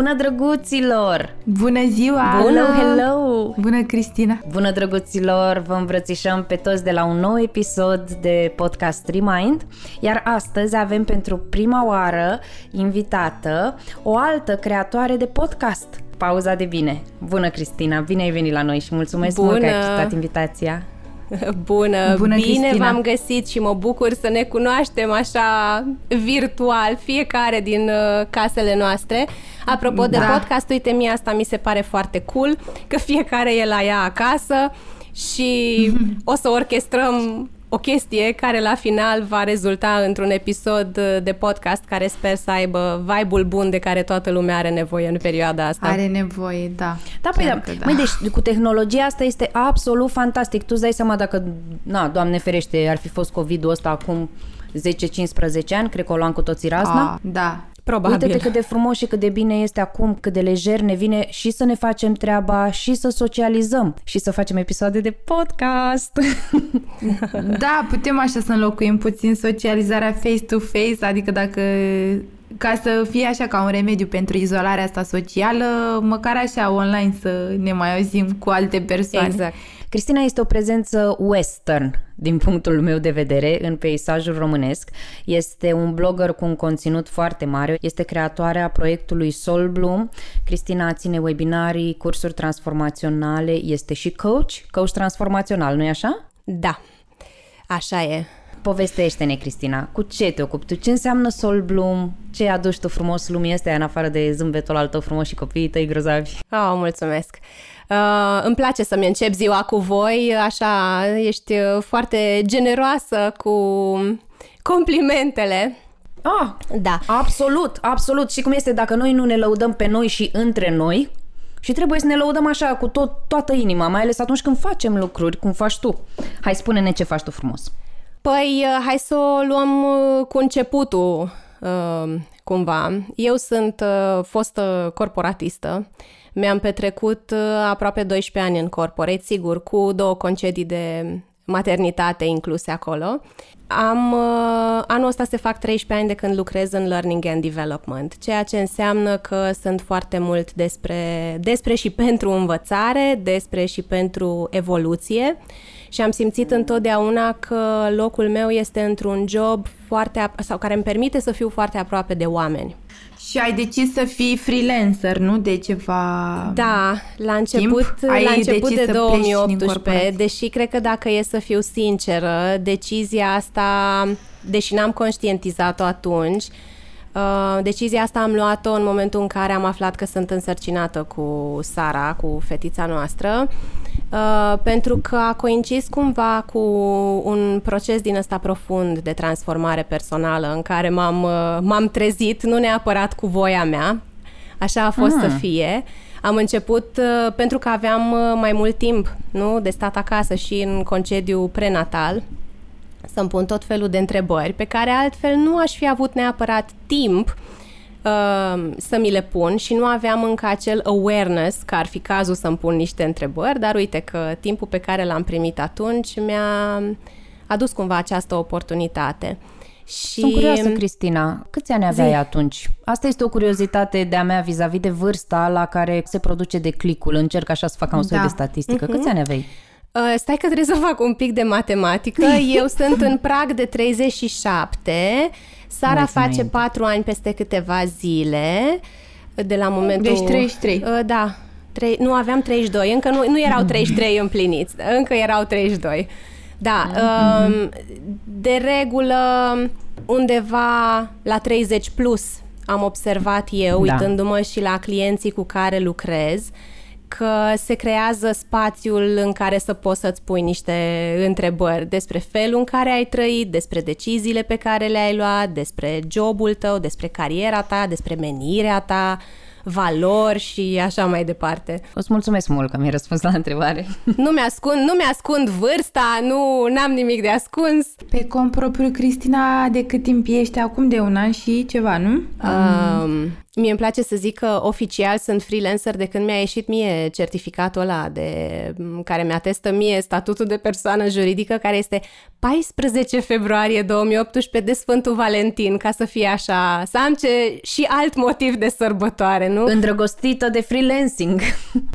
Bună, drăguților! Bună ziua! Bună, hello! Bună, Cristina! Bună, drăguților! Vă îmbrățișăm pe toți de la un nou episod de podcast Remind, iar astăzi avem pentru prima oară invitată o altă creatoare de podcast, Pauza de Bine. Bună, Cristina! Bine ai venit la noi și mulțumesc Bună. mult că ai acceptat invitația. Bună, Bună, bine Cristina. v-am găsit și mă bucur să ne cunoaștem așa virtual, fiecare din uh, casele noastre. Apropo de Da. podcast, uite, mie asta mi se pare foarte cool, că fiecare e la ea acasă și o să orchestrăm o chestie care la final va rezulta într-un episod uh, de podcast care sper să aibă vibe-ul bun de care toată lumea are nevoie în perioada asta. Are nevoie, da. Da, păi Chiar da. că Măi, deci cu tehnologia asta este absolut fantastic. Tu îți dai seama dacă, na, Doamne ferește, ar fi fost COVID-ul ăsta acum 10-15 ani, cred că o luam cu toții razna. A, da. Probabil. Uite-te cât de frumos și cât de bine este acum, cât de lejer ne vine și să ne facem treaba și să socializăm și să facem episoade de podcast. Da, putem așa să înlocuim puțin socializarea face-to-face, adică dacă ca să fie așa ca un remediu pentru izolarea asta socială, măcar așa online să ne mai auzim cu alte persoane. Exact. Cristina este o prezență western, din punctul meu de vedere, în peisajul românesc. Este un blogger cu un conținut foarte mare. Este creatoarea proiectului Soul Bloom. Cristina ține webinarii, cursuri transformaționale, este și coach, coach transformațional, nu-i așa? Da, așa e. Povestește-ne, Cristina, cu ce te ocupi tu? Ce înseamnă Soul Bloom? Ce aduci tu frumos lumii astea în afară de zâmbetul al tău frumos și copiii tăi grozavi? Oh, mulțumesc! Uh, îmi place să-mi încep ziua cu voi, așa, ești uh, foarte generoasă cu complimentele. Ah, Da. Absolut, absolut. Și cum este dacă noi nu ne lăudăm pe noi și între noi și trebuie să ne lăudăm așa cu tot, toată inima, mai ales atunci când facem lucruri, cum faci tu. Hai, spune-ne ce faci tu frumos. Păi, uh, hai să o luăm uh, cu începutul, uh, cumva. Eu sunt uh, fostă corporatistă. Mi-am petrecut uh, aproape 12 ani în corporate, sigur, cu două concedii de maternitate incluse acolo. Am, uh, anul ăsta se fac 13 ani de când lucrez în Learning and Development, ceea ce înseamnă că sunt foarte mult despre, despre și pentru învățare, despre și pentru evoluție și am simțit întotdeauna că locul meu este într-un job foarte, ap- sau care îmi permite să fiu foarte aproape de oameni. Și ai decis să fii freelancer, nu? De ceva... Da, la început, Ai la început decis de să pleci din 2018, corporație. deși cred că dacă e să fiu sinceră, decizia asta, deși n-am conștientizat-o atunci, uh, decizia asta am luat-o în momentul în care am aflat că sunt însărcinată cu Sara, cu fetița noastră, uh, pentru că a coincis cumva cu un proces din ăsta profund de transformare personală în care m-am, uh, m-am trezit, nu neapărat cu voia mea, Așa a fost Ah. să fie. Am început uh, pentru că aveam uh, mai mult timp, nu, de stat acasă și în concediu prenatal, să-mi pun tot felul de întrebări pe care altfel nu aș fi avut neapărat timp uh, să mi le pun și nu aveam încă acel awareness că ar fi cazul să-mi pun niște întrebări, dar uite că timpul pe care l-am primit atunci mi-a adus cumva această oportunitate. Și Sunt curioasă, Cristina, câți ani aveai Zi. atunci? Asta este o curiozitate de-a mea vis-a-vis de vârsta la care se produce declicul. Încerc așa să fac un soi Da. de statistică. Câți ani aveai? Uh, stai că trebuie să fac un pic de matematică. Eu sunt în prag de 37. Sara Mulți face înainte. 4 ani peste câteva zile de la momentul... Deci 33. Uh, da. Trei, nu, aveam 32. Încă nu, nu erau 33 împliniți. Încă erau 32. Da. Um, de regulă, undeva la 30 plus am observat eu, Da. uitându-mă și la clienții cu care lucrez, că se creează spațiul în care să poți să-ți pui niște întrebări despre felul în care ai trăit, despre deciziile pe care le-ai luat, despre jobul tău, despre cariera ta, despre menirea ta, valori și așa mai departe. Îți mulțumesc mult că mi-ai răspuns la întrebare. Nu mi-ascund, nu mi-ascund vârsta, nu am nimic de ascuns. Pe cont propriu, Cristina, de cât timp ești acum? De un an și ceva, nu? Um, Mie îmi place să zic că oficial sunt freelancer de când mi-a ieșit mie certificatul ăla de, care mi-atestă mie statutul de persoană juridică, care este 14 februarie 2018 de Sfântul Valentin, ca să fie așa, să am ce și alt motiv de sărbătoare, nu? Îndrăgostită de freelancing.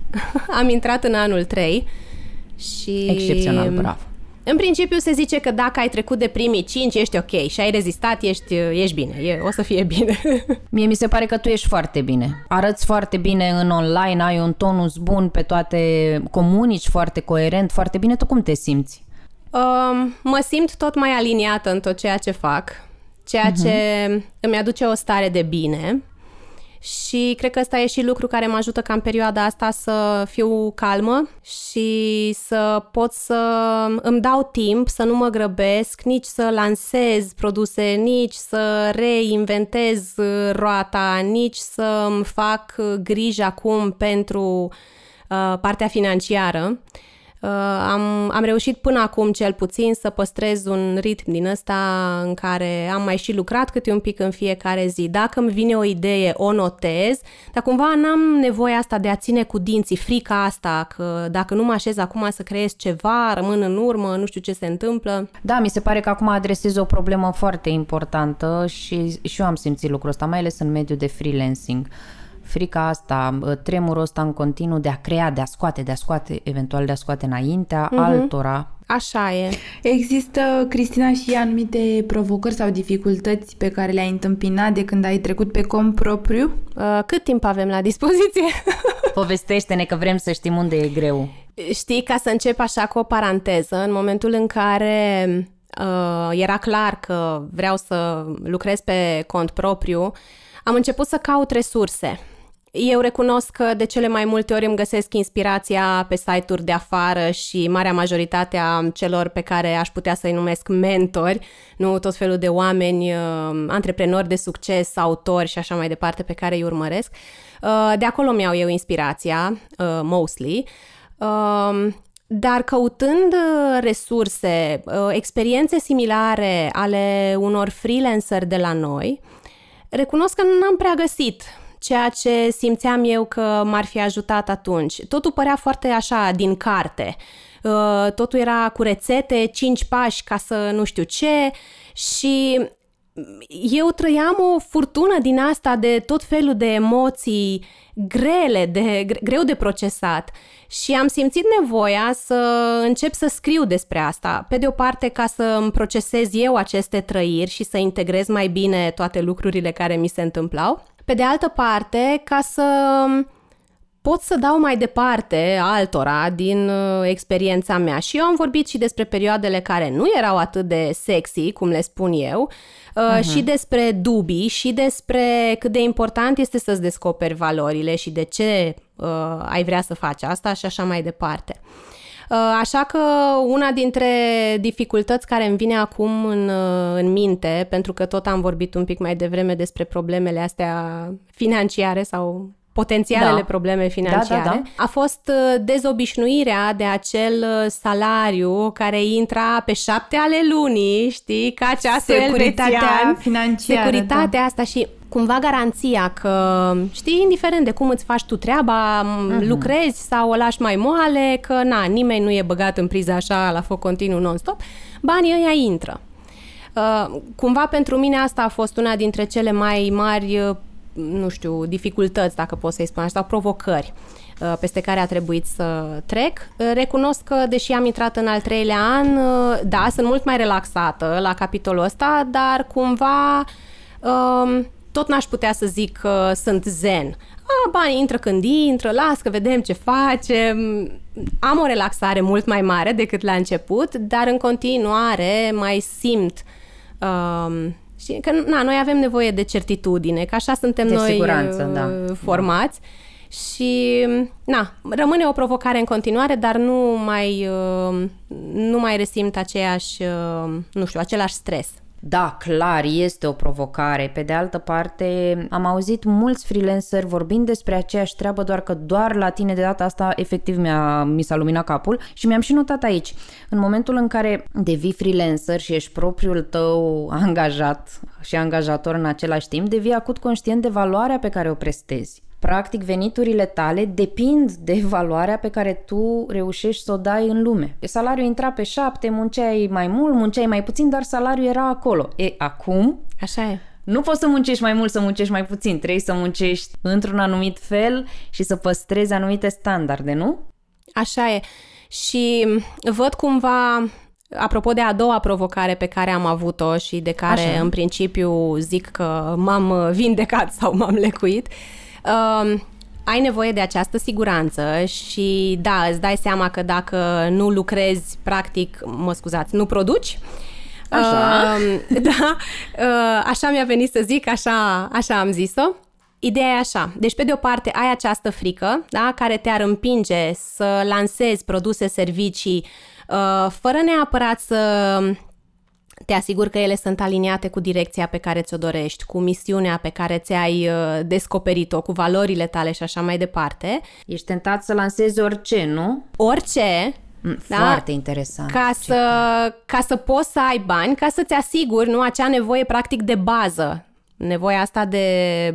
am intrat în anul 3 și... Excepțional, bravo. În principiu se zice că dacă ai trecut de primii 5, ești ok și ai rezistat, ești, ești bine, e, o să fie bine. Mie mi se pare că tu ești foarte bine. Arăți foarte bine în online, ai un tonus bun pe toate, comunici foarte coerent, foarte bine. Tu cum te simți? Um, mă simt tot mai aliniată în tot ceea ce fac, ceea uh-huh. ce îmi aduce o stare de bine și cred că ăsta e și lucru care mă ajută ca în perioada asta să fiu calmă și să pot să îmi dau timp, să nu mă grăbesc, nici să lansez produse, nici să reinventez roata, nici să îmi fac griji acum pentru uh, partea financiară. Uh, am, am reușit până acum cel puțin să păstrez un ritm din ăsta în care am mai și lucrat câte un pic în fiecare zi. Dacă îmi vine o idee, o notez, dar cumva n-am nevoia asta de a ține cu dinții, frica asta că dacă nu mă așez acum să creez ceva, rămân în urmă, nu știu ce se întâmplă. Da, mi se pare că acum adresez o problemă foarte importantă și, și eu am simțit lucrul ăsta, mai ales în mediul de freelancing frica asta, tremurul ăsta în continuu de a crea, de a scoate, de a scoate, eventual de a scoate înaintea uh-huh. altora. Așa e. Există, Cristina, și anumite provocări sau dificultăți pe care le-ai întâmpinat de când ai trecut pe cont propriu? Uh, cât timp avem la dispoziție? Povestește-ne că vrem să știm unde e greu. Știi, ca să încep așa cu o paranteză, în momentul în care uh, era clar că vreau să lucrez pe cont propriu, am început să caut resurse eu recunosc că de cele mai multe ori îmi găsesc inspirația pe site-uri de afară și marea majoritate a celor pe care aș putea să-i numesc mentori, nu tot felul de oameni, uh, antreprenori de succes, autori și așa mai departe pe care îi urmăresc. Uh, de acolo mi-au eu inspirația, uh, mostly. Um, dar căutând resurse, experiențe similare ale unor freelancer de la noi, recunosc că n-am prea găsit ceea ce simțeam eu că m-ar fi ajutat atunci. Totul părea foarte așa, din carte. Uh, totul era cu rețete, cinci pași ca să nu știu ce și eu trăiam o furtună din asta de tot felul de emoții grele, de, greu de procesat și am simțit nevoia să încep să scriu despre asta. Pe de o parte ca să îmi procesez eu aceste trăiri și să integrez mai bine toate lucrurile care mi se întâmplau pe de altă parte, ca să pot să dau mai departe altora din uh, experiența mea. Și eu am vorbit și despre perioadele care nu erau atât de sexy, cum le spun eu, uh-huh. și despre dubii și despre cât de important este să-ți descoperi valorile și de ce uh, ai vrea să faci asta și așa mai departe. Uh, așa că una dintre dificultăți care îmi vine acum în, uh, în minte, pentru că tot am vorbit un pic mai devreme despre problemele astea financiare sau potențialele da. probleme financiare, da, da, da. a fost uh, dezobișnuirea de acel salariu care intra pe șapte ale lunii, știi, ca ceasul Securitatea financiară. Securitatea da. asta și cumva garanția că, știi, indiferent de cum îți faci tu treaba, uh-huh. lucrezi sau o lași mai moale, că na, nimeni nu e băgat în priză așa la foc continuu non-stop, banii ăia intră. Uh, cumva pentru mine asta a fost una dintre cele mai mari, uh, nu știu, dificultăți, dacă pot să-i spun așa, sau provocări uh, peste care a trebuit să trec. Uh, recunosc că, deși am intrat în al treilea an, da, sunt mult mai relaxată la capitolul ăsta, dar cumva um, tot n-aș putea să zic că sunt zen. A, bani intră când intră, las că vedem ce facem. Am o relaxare mult mai mare decât la început, dar în continuare mai simt um, și că na, noi avem nevoie de certitudine, că așa suntem de noi siguranță, da. formați. Da și, na, rămâne o provocare în continuare, dar nu mai, uh, nu mai resimt aceeași, uh, nu știu, același stres. Da, clar, este o provocare. Pe de altă parte, am auzit mulți freelanceri vorbind despre aceeași treabă, doar că doar la tine de data asta efectiv mi-a, mi s-a luminat capul și mi-am și notat aici. În momentul în care devii freelancer și ești propriul tău angajat și angajator în același timp, devii acut conștient de valoarea pe care o prestezi. Practic, veniturile tale depind de valoarea pe care tu reușești să o dai în lume. Salariul intra pe șapte, munceai mai mult, munceai mai puțin, dar salariul era acolo. E, acum... Așa e. Nu poți să muncești mai mult, să muncești mai puțin. Trebuie să muncești într-un anumit fel și să păstrezi anumite standarde, nu? Așa e. Și văd cumva Apropo de a doua provocare pe care am avut-o și de care Așa. în principiu zic că m-am vindecat sau m-am lecuit, uh, uh, ai nevoie de această siguranță și da, îți dai seama că dacă nu lucrezi, practic, mă scuzați, nu produci, Așa. Uh, da, uh, așa mi-a venit să zic, așa, așa am zis-o. Ideea e așa, deci pe de o parte ai această frică da, care te-ar împinge să lansezi produse, servicii, uh, fără neapărat să te asiguri că ele sunt aliniate cu direcția pe care ți-o dorești, cu misiunea pe care ți-ai uh, descoperit-o, cu valorile tale și așa mai departe. Ești tentat să lansezi orice, nu? Orice, mm, da? Foarte interesant. Ca să, ca să poți să ai bani, ca să-ți asiguri nu acea nevoie practic de bază nevoia asta de,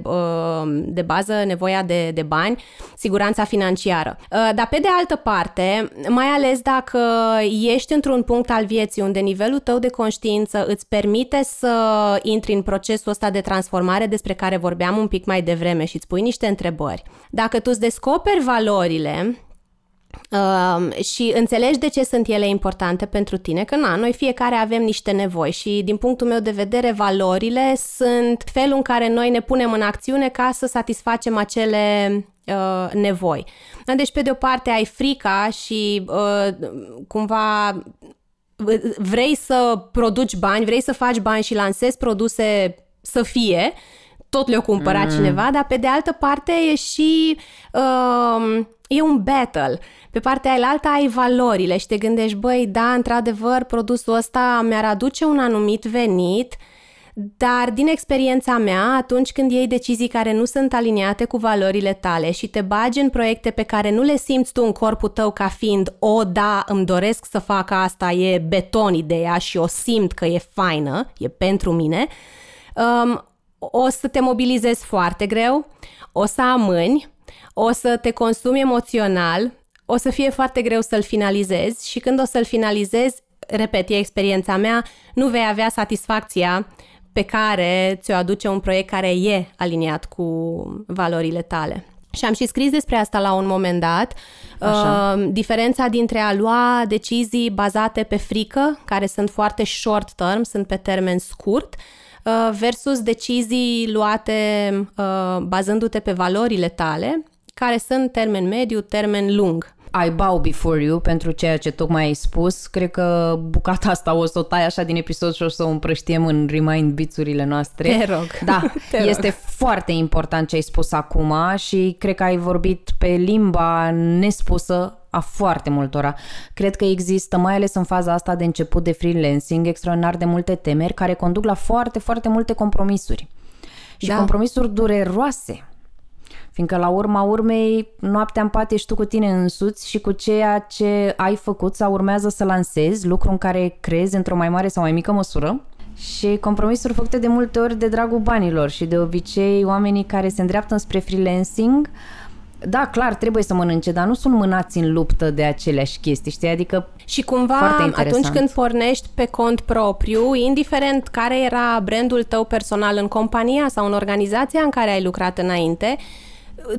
uh, de bază, nevoia de, de bani, siguranța financiară. Uh, dar pe de altă parte, mai ales dacă ești într-un punct al vieții unde nivelul tău de conștiință îți permite să intri în procesul ăsta de transformare despre care vorbeam un pic mai devreme și îți pui niște întrebări, dacă tu îți descoperi valorile Uh, și înțelegi de ce sunt ele importante pentru tine, că na, noi fiecare avem niște nevoi și din punctul meu de vedere valorile sunt felul în care noi ne punem în acțiune ca să satisfacem acele uh, nevoi. Deci pe de o parte ai frica și uh, cumva vrei să produci bani, vrei să faci bani și lansezi produse să fie, tot le-o cumpărat mm. cineva, dar pe de altă parte e și uh, e un battle. Pe partea aia ai valorile și te gândești, băi, da, într-adevăr, produsul ăsta mi-ar aduce un anumit venit, dar din experiența mea, atunci când iei decizii care nu sunt aliniate cu valorile tale și te bagi în proiecte pe care nu le simți tu în corpul tău ca fiind, o, da, îmi doresc să fac asta, e beton ideea și o simt că e faină, e pentru mine, um, o să te mobilizezi foarte greu, o să amâni, o să te consumi emoțional, o să fie foarte greu să-l finalizezi și când o să-l finalizezi, repet, e experiența mea, nu vei avea satisfacția pe care ți-o aduce un proiect care e aliniat cu valorile tale. Și am și scris despre asta la un moment dat, Așa. Uh, diferența dintre a lua decizii bazate pe frică, care sunt foarte short term, sunt pe termen scurt, uh, versus decizii luate uh, bazându-te pe valorile tale, care sunt termen mediu, termen lung. I bow before you pentru ceea ce tocmai ai spus. Cred că bucata asta o să o tai așa din episod și o să o împrăștiem în remind biturile noastre. Te rog. Da, Te este rog. foarte important ce ai spus acum și cred că ai vorbit pe limba nespusă a foarte multora. Cred că există, mai ales în faza asta de început de freelancing, extraordinar de multe temeri care conduc la foarte, foarte multe compromisuri. Și da. compromisuri dureroase Fiindcă la urma urmei, noaptea în pat ești tu cu tine însuți și cu ceea ce ai făcut sau urmează să lansezi, lucru în care crezi într-o mai mare sau mai mică măsură. Și compromisuri făcute de multe ori de dragul banilor și de obicei oamenii care se îndreaptă spre freelancing da, clar, trebuie să mănânce, dar nu sunt mânați în luptă de aceleași chestii, știi? Adică Și cumva atunci când pornești pe cont propriu, indiferent care era brandul tău personal în compania sau în organizația în care ai lucrat înainte,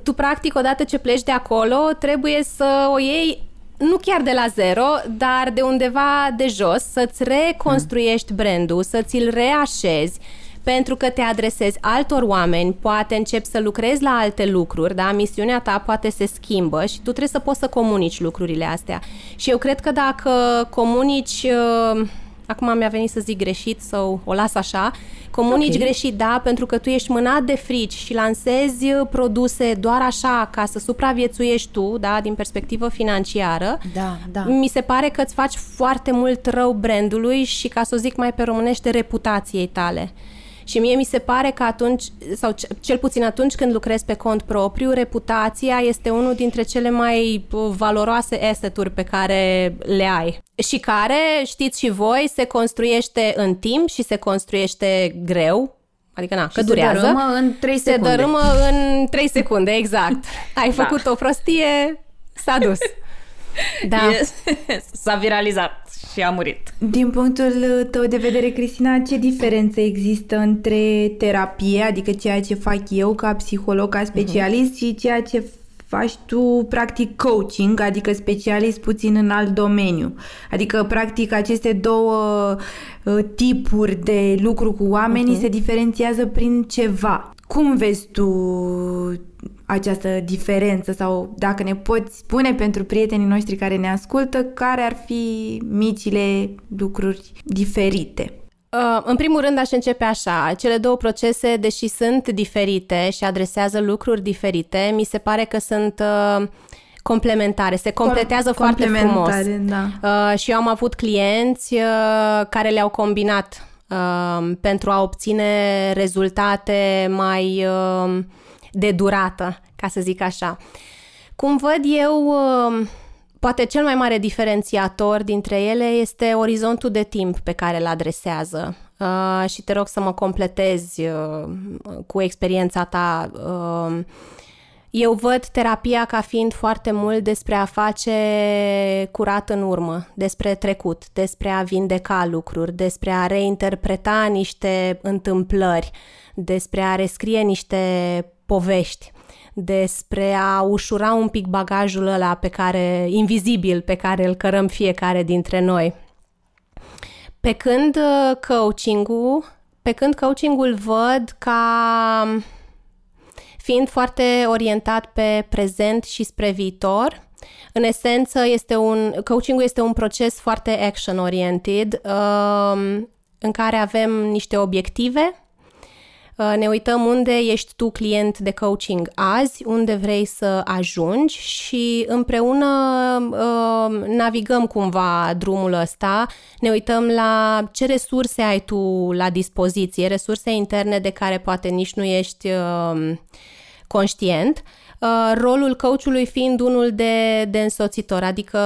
tu practic odată ce pleci de acolo trebuie să o iei nu chiar de la zero, dar de undeva de jos, să-ți reconstruiești brandul, să ți-l reașezi, pentru că te adresezi altor oameni, poate începi să lucrezi la alte lucruri, da? Misiunea ta poate se schimbă și tu trebuie să poți să comunici lucrurile astea. Și eu cred că dacă comunici uh, acum mi-a venit să zic greșit sau o las așa, comunici okay. greșit, da, pentru că tu ești mânat de frici și lansezi produse doar așa ca să supraviețuiești tu, da, din perspectivă financiară. Da, da. Mi se pare că îți faci foarte mult rău brandului și, ca să o zic mai pe românește, reputației tale. Și mie mi se pare că atunci, sau cel puțin atunci când lucrezi pe cont propriu, reputația este unul dintre cele mai uh, valoroase asset-uri pe care le ai. Și care, știți și voi, se construiește în timp și se construiește greu, Adică, na, și că durează. Se dărâmă în 3 secunde. Se dărâmă în 3 secunde, exact. Ai da. făcut o prostie, s-a dus. Da. Yes. S-a viralizat și a murit. Din punctul tău de vedere, Cristina, ce diferență există între terapie, adică ceea ce fac eu ca psiholog, ca specialist, uh-huh. și ceea ce faci tu, practic, coaching, adică specialist puțin în alt domeniu. Adică, practic, aceste două uh, tipuri de lucru cu oamenii uh-huh. se diferențiază prin ceva. Cum vezi tu această diferență sau dacă ne poți spune pentru prietenii noștri care ne ascultă care ar fi micile lucruri diferite? Uh, în primul rând aș începe așa, cele două procese, deși sunt diferite și adresează lucruri diferite, mi se pare că sunt uh, complementare, se completează Com- foarte frumos. Da. Uh, și eu am avut clienți uh, care le-au combinat uh, pentru a obține rezultate mai uh, de durată, ca să zic așa. Cum văd eu, uh, poate cel mai mare diferențiator dintre ele este orizontul de timp pe care îl adresează. Uh, și te rog să mă completezi uh, cu experiența ta. Uh, eu văd terapia ca fiind foarte mult despre a face curat în urmă, despre trecut, despre a vindeca lucruri, despre a reinterpreta niște întâmplări, despre a rescrie niște povești despre a ușura un pic bagajul ăla pe care, invizibil pe care îl cărăm fiecare dintre noi. Pe când uh, coaching-ul, pe când coaching-ul văd ca fiind foarte orientat pe prezent și spre viitor, în esență, este un, coaching este un proces foarte action-oriented um, în care avem niște obiective Uh, ne uităm unde ești tu client de coaching azi, unde vrei să ajungi și împreună uh, navigăm cumva drumul ăsta, ne uităm la ce resurse ai tu la dispoziție, resurse interne de care poate nici nu ești uh, conștient. Uh, rolul coachului fiind unul de, de însoțitor, adică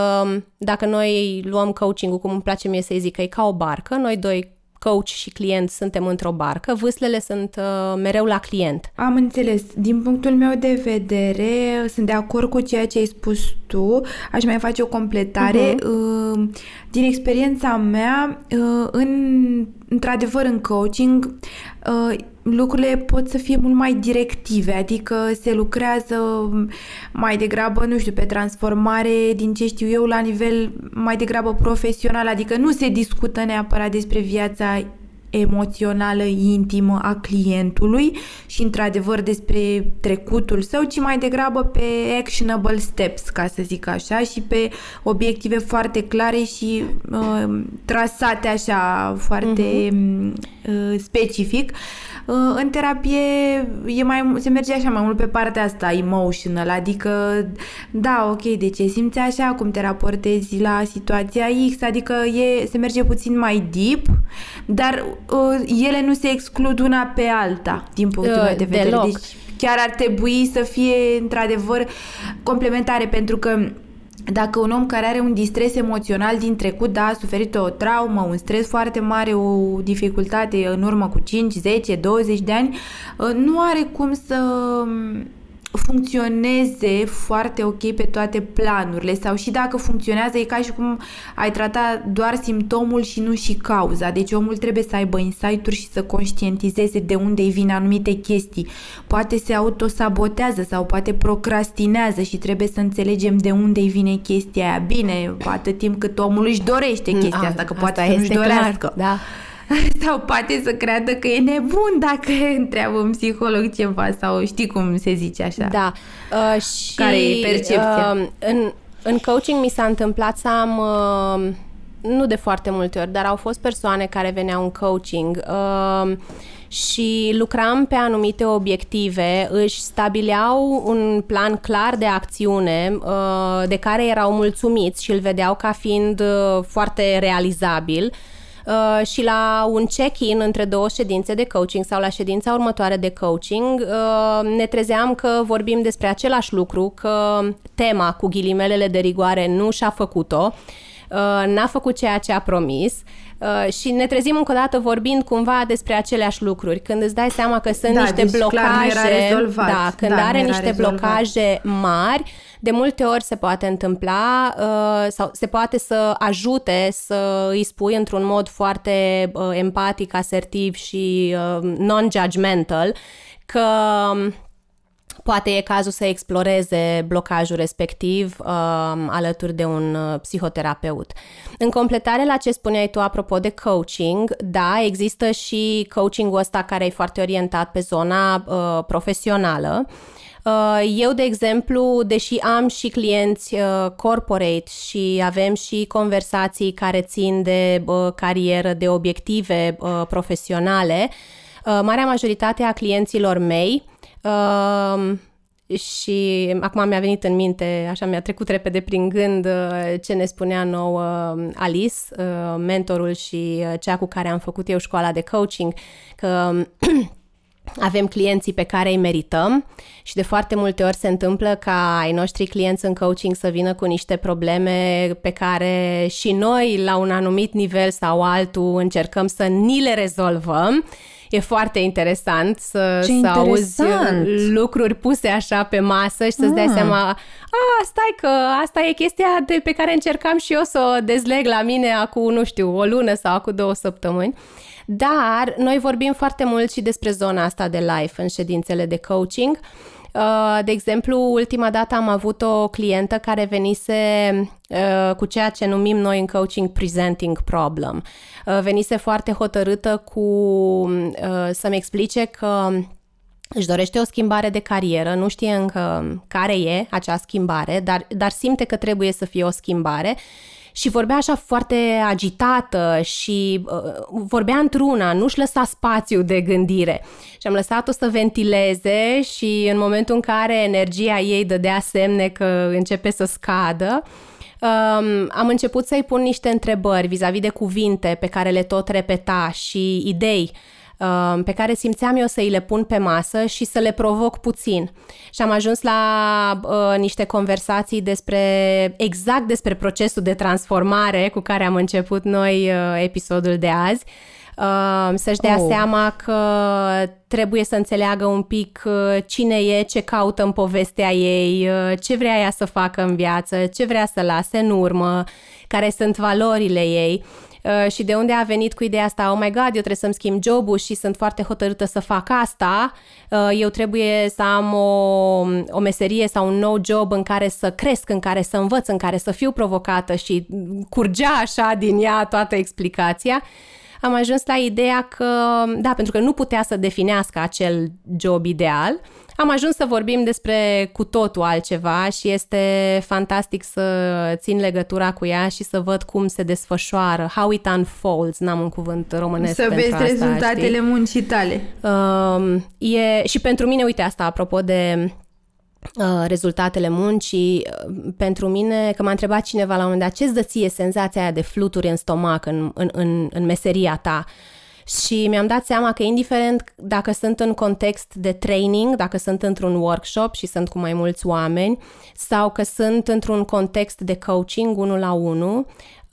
dacă noi luăm coaching-ul, cum îmi place mie să-i zic, că e ca o barcă, noi doi coach și client suntem într-o barcă, vâslele sunt uh, mereu la client. Am înțeles. Din punctul meu de vedere, sunt de acord cu ceea ce ai spus tu. Aș mai face o completare. Uh-huh. Din experiența mea, uh, în, într-adevăr, în coaching, uh, lucrurile pot să fie mult mai directive, adică se lucrează mai degrabă, nu știu, pe transformare din ce știu eu la nivel mai degrabă profesional, adică nu se discută neapărat despre viața emoțională intimă a clientului și într-adevăr despre trecutul său, ci mai degrabă pe actionable steps, ca să zic așa, și pe obiective foarte clare și uh, trasate așa foarte uh-huh. uh, specific. Uh, în terapie e mai, se merge așa mai mult pe partea asta emotional, adică da, ok, de ce simți așa, cum te raportezi la situația X, adică e, se merge puțin mai deep, dar uh, ele nu se exclud una pe alta, din punctul uh, meu de vedere. Deloc. Deci chiar ar trebui să fie într-adevăr complementare, pentru că dacă un om care are un distres emoțional din trecut, da, a suferit o traumă, un stres foarte mare, o dificultate în urmă cu 5, 10, 20 de ani, uh, nu are cum să funcționeze foarte ok pe toate planurile sau și dacă funcționează e ca și cum ai trata doar simptomul și nu și cauza. Deci omul trebuie să aibă insight-uri și să conștientizeze de unde îi vin anumite chestii. Poate se autosabotează sau poate procrastinează și trebuie să înțelegem de unde îi vine chestia aia. Bine, atât timp cât omul își dorește chestia A, asta, că poate să nu-și dorească. Clar, da. sau poate să creadă că e nebun dacă întreabă un psiholog ceva sau știi cum se zice așa. Da. Uh, și, Care e percepția? Uh, în, în coaching mi s-a întâmplat să am uh, nu de foarte multe ori, dar au fost persoane care veneau în coaching uh, și lucram pe anumite obiective, își stabileau un plan clar de acțiune uh, de care erau mulțumiți și îl vedeau ca fiind uh, foarte realizabil. Uh, și la un check-in între două ședințe de coaching sau la ședința următoare de coaching uh, ne trezeam că vorbim despre același lucru, că tema cu ghilimelele de rigoare nu și-a făcut-o, uh, n-a făcut ceea ce a promis. Uh, și ne trezim încă o dată vorbind cumva despre aceleași lucruri. Când îți dai seama că sunt da, niște deci blocaje, rezolvat. da, când da, are niște rezolvat. blocaje mari, de multe ori se poate întâmpla uh, sau se poate să ajute să îi spui într-un mod foarte uh, empatic, asertiv și uh, non-judgmental că um, poate e cazul să exploreze blocajul respectiv uh, alături de un uh, psihoterapeut. În completare la ce spuneai tu apropo de coaching, da, există și coachingul ăsta care e foarte orientat pe zona uh, profesională. Uh, eu, de exemplu, deși am și clienți uh, corporate și avem și conversații care țin de uh, carieră, de obiective profesionale, marea majoritate a clienților mei Uh, și acum mi-a venit în minte, așa mi-a trecut repede prin gând uh, ce ne spunea nou uh, Alice, uh, mentorul și cea cu care am făcut eu școala de coaching, că avem clienții pe care îi merităm și de foarte multe ori se întâmplă ca ai noștri clienți în coaching să vină cu niște probleme pe care și noi la un anumit nivel sau altul încercăm să ni le rezolvăm e foarte interesant să, Ce să interesant. auzi lucruri puse așa pe masă și să-ți dai Ah. seama, a, stai că asta e chestia de pe care încercam și eu să o dezleg la mine acum, nu știu, o lună sau acum două săptămâni. Dar noi vorbim foarte mult și despre zona asta de life în ședințele de coaching. Uh, De exemplu, ultima dată am avut o clientă care venise uh, cu ceea ce numim noi în coaching presenting problem. Uh, Venise foarte hotărâtă cu uh, să-mi explice că își dorește o schimbare de carieră, nu știe încă care e acea schimbare, dar, dar simte că trebuie să fie o schimbare și vorbea așa foarte agitată și uh, vorbea într-una, nu-și lăsa spațiu de gândire. Și am lăsat-o să ventileze și în momentul în care energia ei dădea semne că începe să scadă, um, am început să-i pun niște întrebări vis-a-vis de cuvinte pe care le tot repeta și idei uh, pe care simțeam eu să îi le pun pe masă și să le provoc puțin. Și am ajuns la uh, niște conversații despre exact despre procesul de transformare cu care am început noi uh, episodul de azi. Uh, să-și dea Oh. seama că trebuie să înțeleagă un pic uh, cine e, ce caută în povestea ei, uh, ce vrea ea să facă în viață, ce vrea să lase în urmă, care sunt valorile ei. Uh, și de unde a venit cu ideea asta, oh my god, eu trebuie să-mi schimb jobul și sunt foarte hotărâtă să fac asta, uh, eu trebuie să am o, o meserie sau un nou job în care să cresc, în care să învăț, în care să fiu provocată și curgea așa din ea toată explicația, am ajuns la ideea că, da, pentru că nu putea să definească acel job ideal, am ajuns să vorbim despre cu totul altceva și este fantastic să țin legătura cu ea și să văd cum se desfășoară, how it unfolds, n-am un cuvânt românesc Să pentru vezi asta, rezultatele știi? muncii tale. Um, e, și pentru mine, uite asta, apropo de uh, rezultatele muncii, uh, pentru mine, că m-a întrebat cineva la un moment dat, ce-ți dă ție senzația aia de fluturi în stomac, în, în, în, în meseria ta? Și mi-am dat seama că indiferent dacă sunt în context de training, dacă sunt într-un workshop și sunt cu mai mulți oameni, sau că sunt într-un context de coaching unul la unul,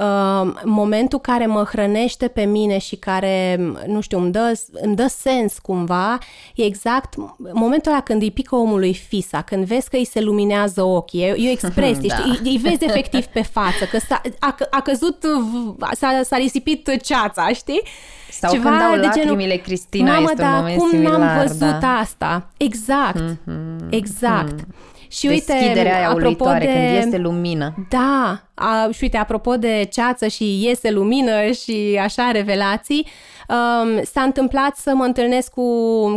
uh, momentul care mă hrănește pe mine și care, nu știu, îmi dă, îmi dă sens cumva, e exact momentul ăla când îi pică omului fisa, când vezi că îi se luminează ochii, e, e o expresie, Da. știi, îi, îi vezi efectiv pe față, că s-a, a, a căzut, v- s-a, s-a risipit ceața, știi? Sau când dau lacrimile, Cristina, Mamă, este un da, moment cum similar, n-am văzut da. asta? Exact, exact. Și uite, Deschiderea aia apropo uluitoare, de... când este lumină. Da, a, și uite, apropo de ceață și iese lumină și așa revelații, um, s-a întâmplat să mă întâlnesc cu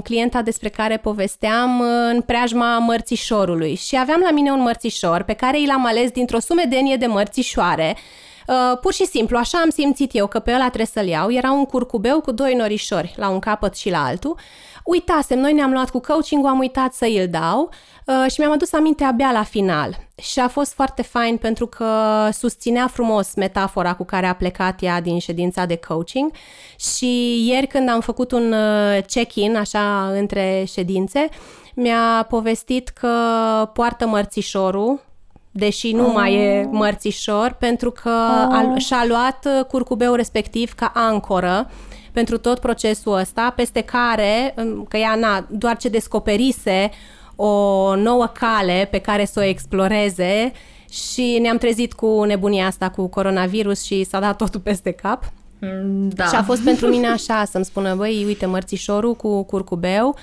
clienta despre care povesteam uh, în preajma mărțișorului și aveam la mine un mărțișor pe care i l-am ales dintr-o sumedenie de mărțișoare Uh, pur și simplu, așa am simțit eu că pe ăla trebuie să-l iau. Era un curcubeu cu doi norișori, la un capăt și la altul. Uitasem, noi ne-am luat cu coaching am uitat să îl dau uh, și mi-am adus aminte abia la final. Și a fost foarte fain pentru că susținea frumos metafora cu care a plecat ea din ședința de coaching și ieri când am făcut un uh, check-in așa între ședințe, mi-a povestit că poartă mărțișorul deși nu oh. mai e oh. mărțișor, pentru că oh. a, și-a luat uh, curcubeul respectiv ca ancoră pentru tot procesul ăsta, peste care, că ea na, doar ce descoperise o nouă cale pe care să o exploreze și ne-am trezit cu nebunia asta cu coronavirus și s-a dat totul peste cap. Mm, da. Și a fost pentru mine așa, să-mi spună, băi, uite, mărțișorul cu curcubeu,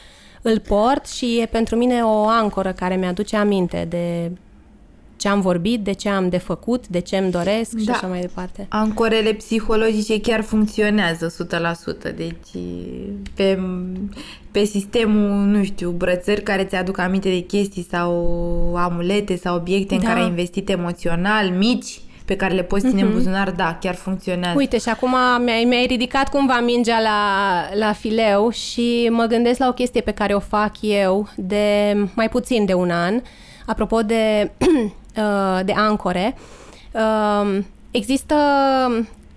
îl port și e pentru mine o ancoră care mi-aduce aminte de ce am vorbit, de ce am de făcut, de ce îmi doresc da. și așa mai departe. Ancorele psihologice chiar funcționează 100%, deci pe, pe sistemul, nu știu, brățări care ți-aduc aminte de chestii sau amulete sau obiecte da. în care ai investit emoțional, mici, pe care le poți ține mm-hmm. în mhm. buzunar, da, chiar funcționează. Uite, și acum mi-ai, mi-ai ridicat cumva mingea la, la fileu și mă gândesc la o chestie pe care o fac eu de mai puțin de un an, apropo de Uh, de ancore. Um, există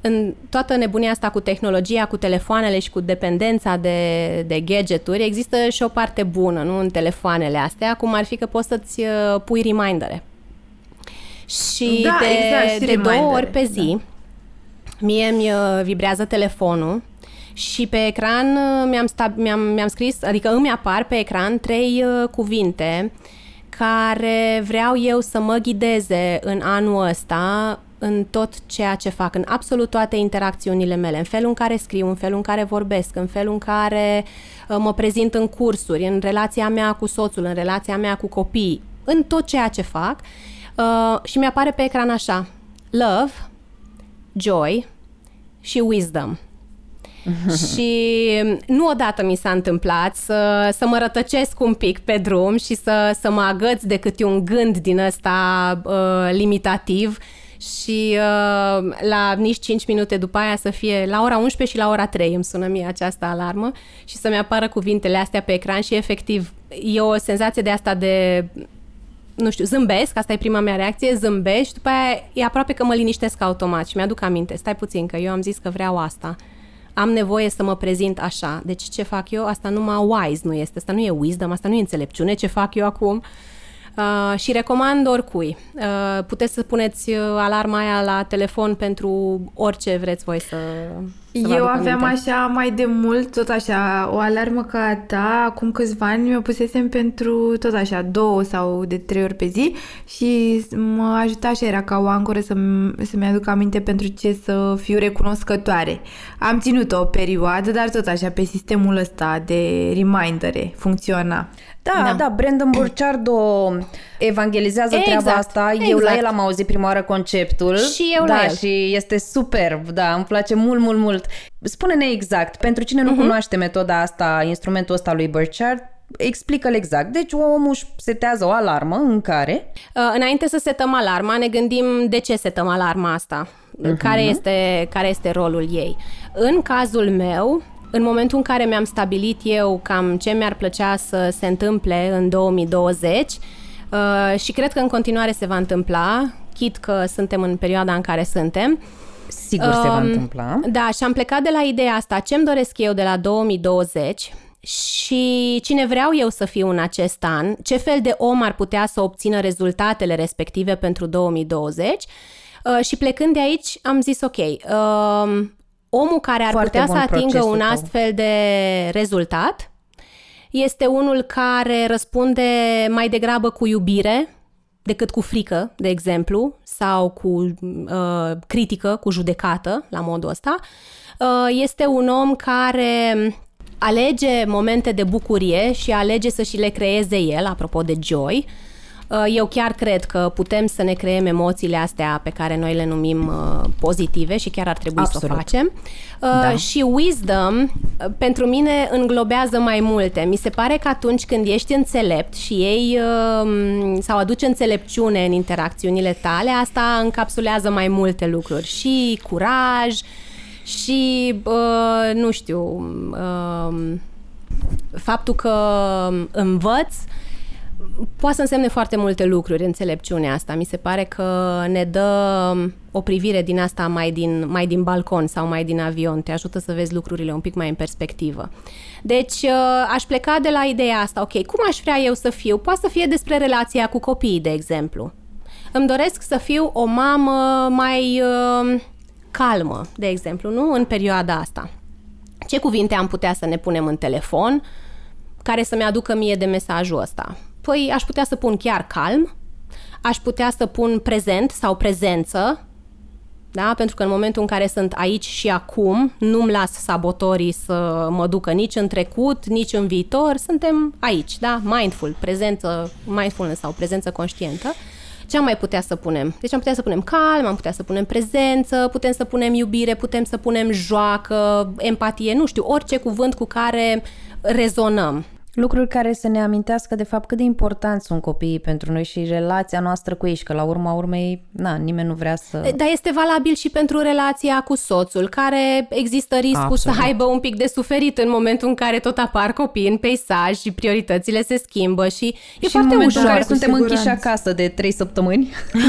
în toată nebunia asta cu tehnologia, cu telefoanele și cu dependența de, de gadgeturi, există și o parte bună, nu în telefoanele astea, cum ar fi că poți să-ți uh, pui remindere. Și da, de, exact, și de două ori pe zi, da. mie mi uh, vibrează telefonul și pe ecran mi-am, stab, mi-am, mi-am scris, adică îmi apar pe ecran trei cuvinte uh, care vreau eu să mă ghideze în anul ăsta în tot ceea ce fac, în absolut toate interacțiunile mele, în felul în care scriu, în felul în care vorbesc, în felul în care uh, mă prezint în cursuri, în relația mea cu soțul, în relația mea cu copii, în tot ceea ce fac uh, și mi-apare pe ecran așa, love, joy și wisdom. Și nu odată mi s-a întâmplat să, să mă rătăcesc un pic pe drum și să, să mă agăț de câte un gând din ăsta uh, limitativ. Și uh, la nici 5 minute după aia să fie la ora 11 și la ora 3 îmi sună mie această alarmă și să-mi apară cuvintele astea pe ecran și efectiv e o senzație de asta de nu știu, zâmbesc, asta e prima mea reacție, zâmbesc și după aia e aproape că mă liniștesc automat și mi-aduc aminte, stai puțin că eu am zis că vreau asta am nevoie să mă prezint așa. Deci ce fac eu? Asta numai wise nu este, asta nu e wisdom, asta nu e înțelepciune, ce fac eu acum? Uh, și recomand oricui. Uh, puteți să puneți uh, alarma aia la telefon pentru orice vreți voi să, să Eu aveam aminte. așa mai de mult, tot așa, o alarmă ca a ta, acum câțiva ani mi-o pusesem pentru tot așa, două sau de trei ori pe zi și mă ajuta așa, era ca o ancoră să, să-mi aduc aminte pentru ce să fiu recunoscătoare. Am ținut o perioadă, dar tot așa, pe sistemul ăsta de remindere funcționa. Da, da, da, Brandon Burciardo evangelizează exact, treaba asta. Exact. Eu la exact. el am auzit prima oară conceptul. Și eu da, la el. și este superb, da, îmi place mult, mult, mult. Spune-ne exact, pentru cine nu uh-huh. cunoaște metoda asta, instrumentul ăsta lui Burchard, explică-l exact. Deci omul își setează o alarmă în care... Uh, înainte să setăm alarma, ne gândim de ce setăm alarma asta. Uh-huh. Care, este, care este rolul ei. În cazul meu, în momentul în care mi-am stabilit eu cam ce mi-ar plăcea să se întâmple în 2020 uh, și cred că în continuare se va întâmpla, chit că suntem în perioada în care suntem, Sigur se va um, întâmpla. Da, și am plecat de la ideea asta, ce-mi doresc eu de la 2020 și cine vreau eu să fiu în acest an, ce fel de om ar putea să obțină rezultatele respective pentru 2020 uh, și plecând de aici am zis ok, uh, omul care ar Foarte putea să atingă un astfel de rezultat este unul care răspunde mai degrabă cu iubire decât cu frică, de exemplu, sau cu uh, critică, cu judecată, la modul ăsta. Uh, este un om care alege momente de bucurie și alege să și le creeze el, apropo de joy, Uh, eu chiar cred că putem să ne creăm emoțiile astea pe care noi le numim uh, pozitive și chiar ar trebui Absolut. să o facem. Uh, da. Și wisdom, pentru mine, înglobează mai multe. Mi se pare că atunci când ești înțelept și ei sau aduci înțelepciune în interacțiunile tale, asta încapsulează mai multe lucruri. Și curaj, și, nu știu, faptul că învăț poate să însemne foarte multe lucruri înțelepciunea asta. Mi se pare că ne dă o privire din asta mai din, mai din balcon sau mai din avion. Te ajută să vezi lucrurile un pic mai în perspectivă. Deci uh, aș pleca de la ideea asta, ok, cum aș vrea eu să fiu? Poate să fie despre relația cu copiii, de exemplu. Îmi doresc să fiu o mamă mai uh, calmă, de exemplu, nu? În perioada asta. Ce cuvinte am putea să ne punem în telefon care să-mi aducă mie de mesajul ăsta? Păi aș putea să pun chiar calm, aș putea să pun prezent sau prezență, da? pentru că în momentul în care sunt aici și acum, nu-mi las sabotorii să mă ducă nici în trecut, nici în viitor, suntem aici, da? mindful, prezență, mindfulness sau prezență conștientă. Ce am mai putea să punem? Deci am putea să punem calm, am putea să punem prezență, putem să punem iubire, putem să punem joacă, empatie, nu știu, orice cuvânt cu care rezonăm. Lucruri care să ne amintească de fapt cât de importanți sunt copiii pentru noi și relația noastră cu ei și că la urma urmei, na, nimeni nu vrea să... Dar este valabil și pentru relația cu soțul, care există riscul Absolut. să aibă un pic de suferit în momentul în care tot apar copii în peisaj și prioritățile se schimbă și e și foarte ușor. în care suntem închiși acasă de trei săptămâni. uh,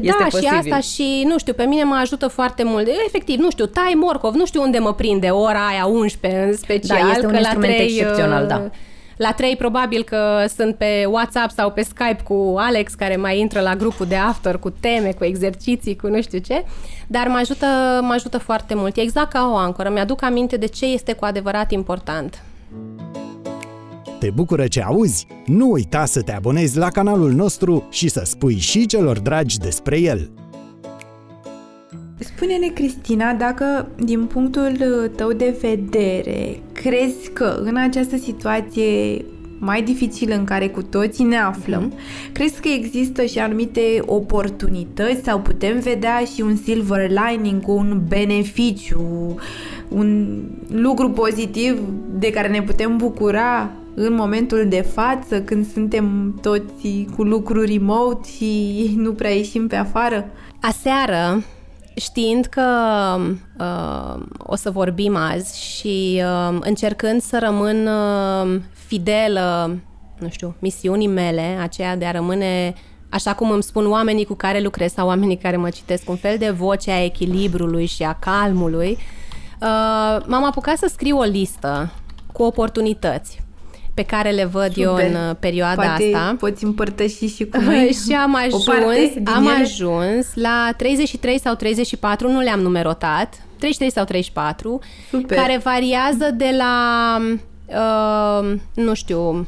da, posibil. și asta și, nu știu, pe mine mă ajută foarte mult. Efectiv, nu știu, tai morcov, nu știu unde mă prinde ora aia 11 în special. Da, este un instrument la 3, excepțional excepțional, da. La trei probabil că sunt pe WhatsApp sau pe Skype cu Alex care mai intră la grupul de after cu teme, cu exerciții, cu nu știu ce, dar mă ajută, mă ajută foarte mult. E exact ca o ancoră, mi-aduc aminte de ce este cu adevărat important. Te bucură ce auzi? Nu uita să te abonezi la canalul nostru și să spui și celor dragi despre el. Spune-ne, Cristina, dacă din punctul uh, tău de vedere crezi că în această situație mai dificilă în care cu toții ne aflăm, mm-hmm. crezi că există și anumite oportunități sau putem vedea și un silver lining, un beneficiu, un lucru pozitiv de care ne putem bucura în momentul de față, când suntem toți cu lucruri remote și nu prea ieșim pe afară? Aseară știind că uh, o să vorbim azi și uh, încercând să rămân uh, fidelă, nu știu, misiunii mele, aceea de a rămâne, așa cum îmi spun oamenii cu care lucrez sau oamenii care mă citesc, un fel de voce a echilibrului și a calmului, uh, m-am apucat să scriu o listă cu oportunități pe care le văd Super. eu în uh, perioada Poate asta. poți împărtăși și cu noi Și am ajuns, am ele? ajuns la 33 sau 34, nu le-am numerotat, 33 sau 34, Super. care variază de la, uh, nu știu,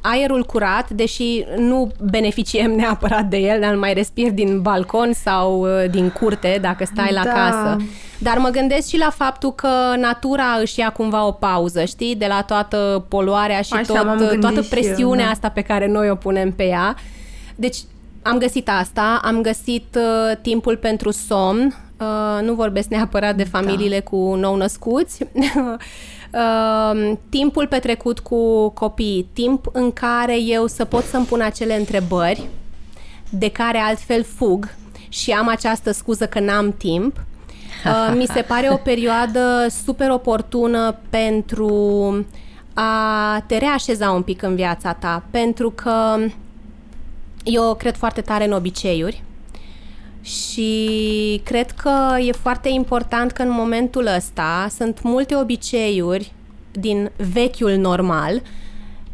aerul curat, deși nu beneficiem neapărat de el, dar mai respir din balcon sau uh, din curte dacă stai la da. casă. Dar mă gândesc și la faptul că natura își ia cumva o pauză, știi, de la toată poluarea și Așa, tot, toată presiunea eu, da. asta pe care noi o punem pe ea. Deci am găsit asta, am găsit uh, timpul pentru somn, uh, nu vorbesc neapărat de da. familiile da. cu nou-născuți, uh, timpul petrecut cu copii, timp în care eu să pot să-mi pun acele întrebări de care altfel fug și am această scuză că n-am timp, uh, mi se pare o perioadă super oportună pentru a te reașeza un pic în viața ta, pentru că eu cred foarte tare în obiceiuri și cred că e foarte important că în momentul ăsta sunt multe obiceiuri din vechiul normal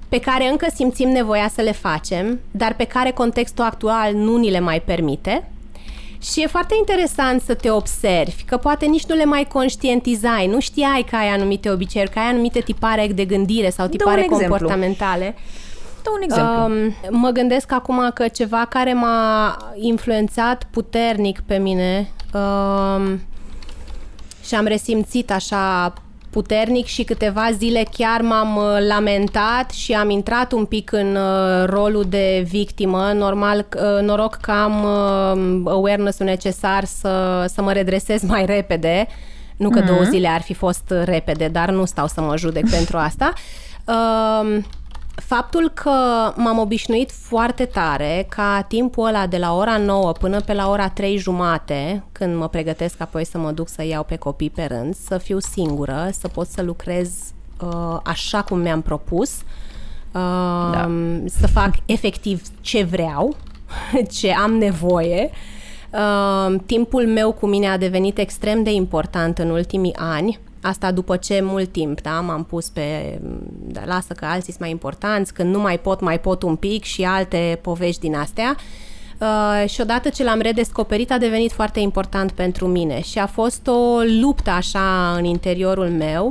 pe care încă simțim nevoia să le facem, dar pe care contextul actual nu ni le mai permite. Și e foarte interesant să te observi, că poate nici nu le mai conștientizai, nu știai că ai anumite obiceiuri, că ai anumite tipare de gândire sau tipare comportamentale. Exemplu Dă un exemplu. Um, mă gândesc acum că ceva care m-a influențat puternic pe mine um, și am resimțit așa puternic și câteva zile chiar m-am uh, lamentat și am intrat un pic în uh, rolul de victimă. Normal, uh, noroc că am awareness-ul necesar să, să mă redresez mai repede. Nu că mm-hmm. două zile ar fi fost repede, dar nu stau să mă judec pentru asta. Uh, faptul că m-am obișnuit foarte tare ca timpul ăla de la ora 9 până pe la ora 3 jumate, când mă pregătesc apoi să mă duc să iau pe copii pe rând, să fiu singură, să pot să lucrez uh, așa cum mi-am propus, uh, da. să fac efectiv ce vreau, ce am nevoie. Uh, timpul meu cu mine a devenit extrem de important în ultimii ani Asta după ce mult timp, da, m-am pus pe, da, lasă că alții sunt mai importanți, când nu mai pot, mai pot un pic și alte povești din astea. Uh, și odată ce l-am redescoperit a devenit foarte important pentru mine și a fost o luptă așa în interiorul meu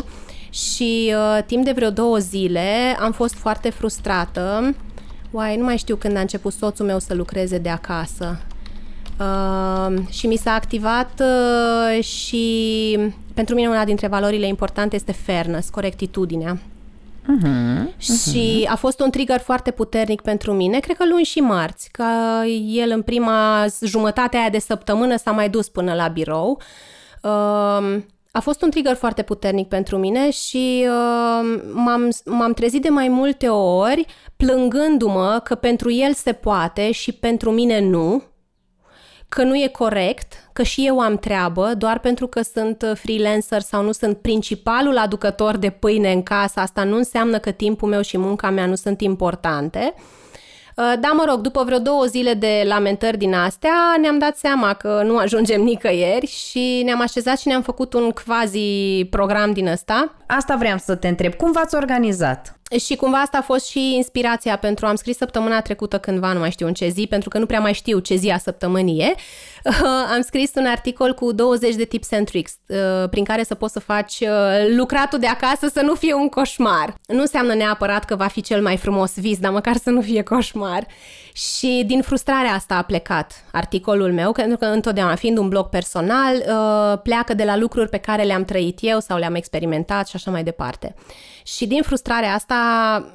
și uh, timp de vreo două zile am fost foarte frustrată. Uai, nu mai știu când a început soțul meu să lucreze de acasă. Uh, și mi s-a activat uh, și pentru mine una dintre valorile importante este fairness, corectitudinea. Uh-huh, uh-huh. Și a fost un trigger foarte puternic pentru mine, cred că luni și marți, că el în prima jumătate aia de săptămână s-a mai dus până la birou. Uh, a fost un trigger foarte puternic pentru mine și uh, m-am, m-am trezit de mai multe ori plângându-mă că pentru el se poate și pentru mine nu că nu e corect, că și eu am treabă, doar pentru că sunt uh, freelancer sau nu sunt principalul aducător de pâine în casă, asta nu înseamnă că timpul meu și munca mea nu sunt importante. Uh, da, mă rog, după vreo două zile de lamentări din astea, ne-am dat seama că nu ajungem nicăieri și ne-am așezat și ne-am făcut un quasi program din ăsta. Asta vreau să te întreb. Cum v-ați organizat? Și cumva asta a fost și inspirația pentru, am scris săptămâna trecută cândva, nu mai știu în ce zi, pentru că nu prea mai știu ce zi a săptămânii e, am scris un articol cu 20 de tips and tricks uh, prin care să poți să faci uh, lucratul de acasă să nu fie un coșmar. Nu înseamnă neapărat că va fi cel mai frumos vis, dar măcar să nu fie coșmar. Și din frustrarea asta a plecat articolul meu, pentru că întotdeauna, fiind un blog personal, uh, pleacă de la lucruri pe care le-am trăit eu sau le-am experimentat și așa mai departe. Și din frustrarea asta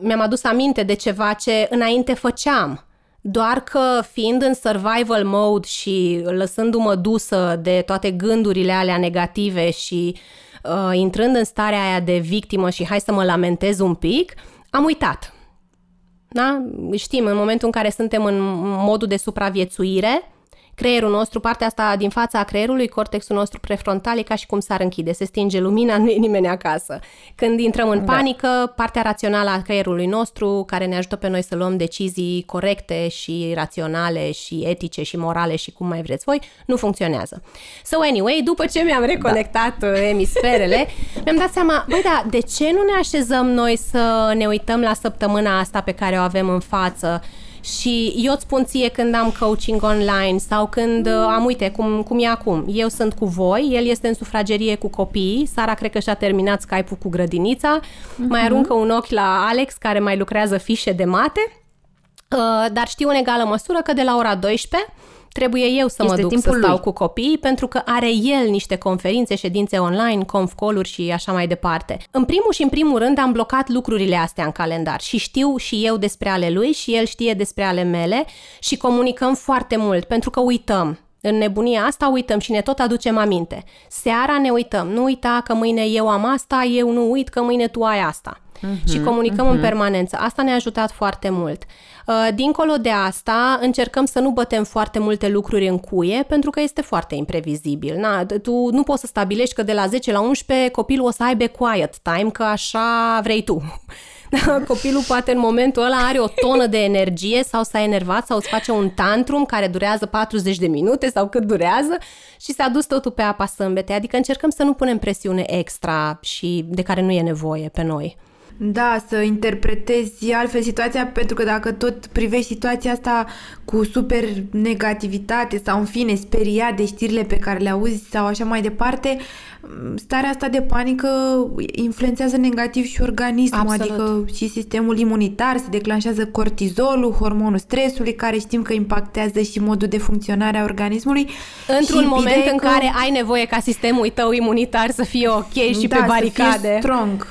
mi-am adus aminte de ceva ce înainte făceam. Doar că fiind în survival mode și lăsându-mă dusă de toate gândurile alea negative și uh, intrând în starea aia de victimă și hai să mă lamentez un pic, am uitat. Da? Știm, în momentul în care suntem în modul de supraviețuire, creierul nostru, partea asta din fața a creierului, cortexul nostru prefrontal e ca și cum s-ar închide, se stinge lumina, nu e nimeni acasă. Când intrăm în da. panică, partea rațională a creierului nostru, care ne ajută pe noi să luăm decizii corecte și raționale și etice și morale și cum mai vreți voi, nu funcționează. So anyway, după ce mi-am reconectat da. emisferele, mi-am dat seama, băi da, de ce nu ne așezăm noi să ne uităm la săptămâna asta pe care o avem în față și eu îți spun ție când am coaching online sau când uh, am, uite, cum, cum e acum, eu sunt cu voi, el este în sufragerie cu copiii, Sara cred că și-a terminat Skype-ul cu grădinița, uh-huh. mai aruncă un ochi la Alex care mai lucrează fișe de mate, uh, dar știu în egală măsură că de la ora 12 trebuie eu să este mă duc să stau lui. cu copiii pentru că are el niște conferințe, ședințe online, conf call și așa mai departe. În primul și în primul rând am blocat lucrurile astea în calendar și știu și eu despre ale lui și el știe despre ale mele și comunicăm foarte mult pentru că uităm. În nebunia asta uităm și ne tot aducem aminte. Seara ne uităm. Nu uita că mâine eu am asta, eu nu uit că mâine tu ai asta. Uh-huh, și comunicăm uh-huh. în permanență. Asta ne-a ajutat foarte mult. Uh, dincolo de asta, încercăm să nu bătem foarte multe lucruri în cuie, pentru că este foarte imprevizibil. Na, tu nu poți să stabilești că de la 10 la 11 copilul o să aibă quiet time, că așa vrei tu. Copilul poate în momentul ăla are o tonă de energie sau s-a enervat sau îți face un tantrum care durează 40 de minute sau cât durează și s-a dus totul pe apa sâmbete. Adică încercăm să nu punem presiune extra și de care nu e nevoie pe noi. Da, să interpretezi altfel situația, pentru că dacă tot privești situația asta cu super negativitate sau în fine speriat de știrile pe care le auzi sau așa mai departe, starea asta de panică influențează negativ și organismul, Absolut. adică și sistemul imunitar, se declanșează cortizolul, hormonul stresului, care știm că impactează și modul de funcționare a organismului. Într-un Și moment ideea e în că- care ai nevoie ca sistemul tău imunitar să fie ok și da, pe Să baricade. fie strong.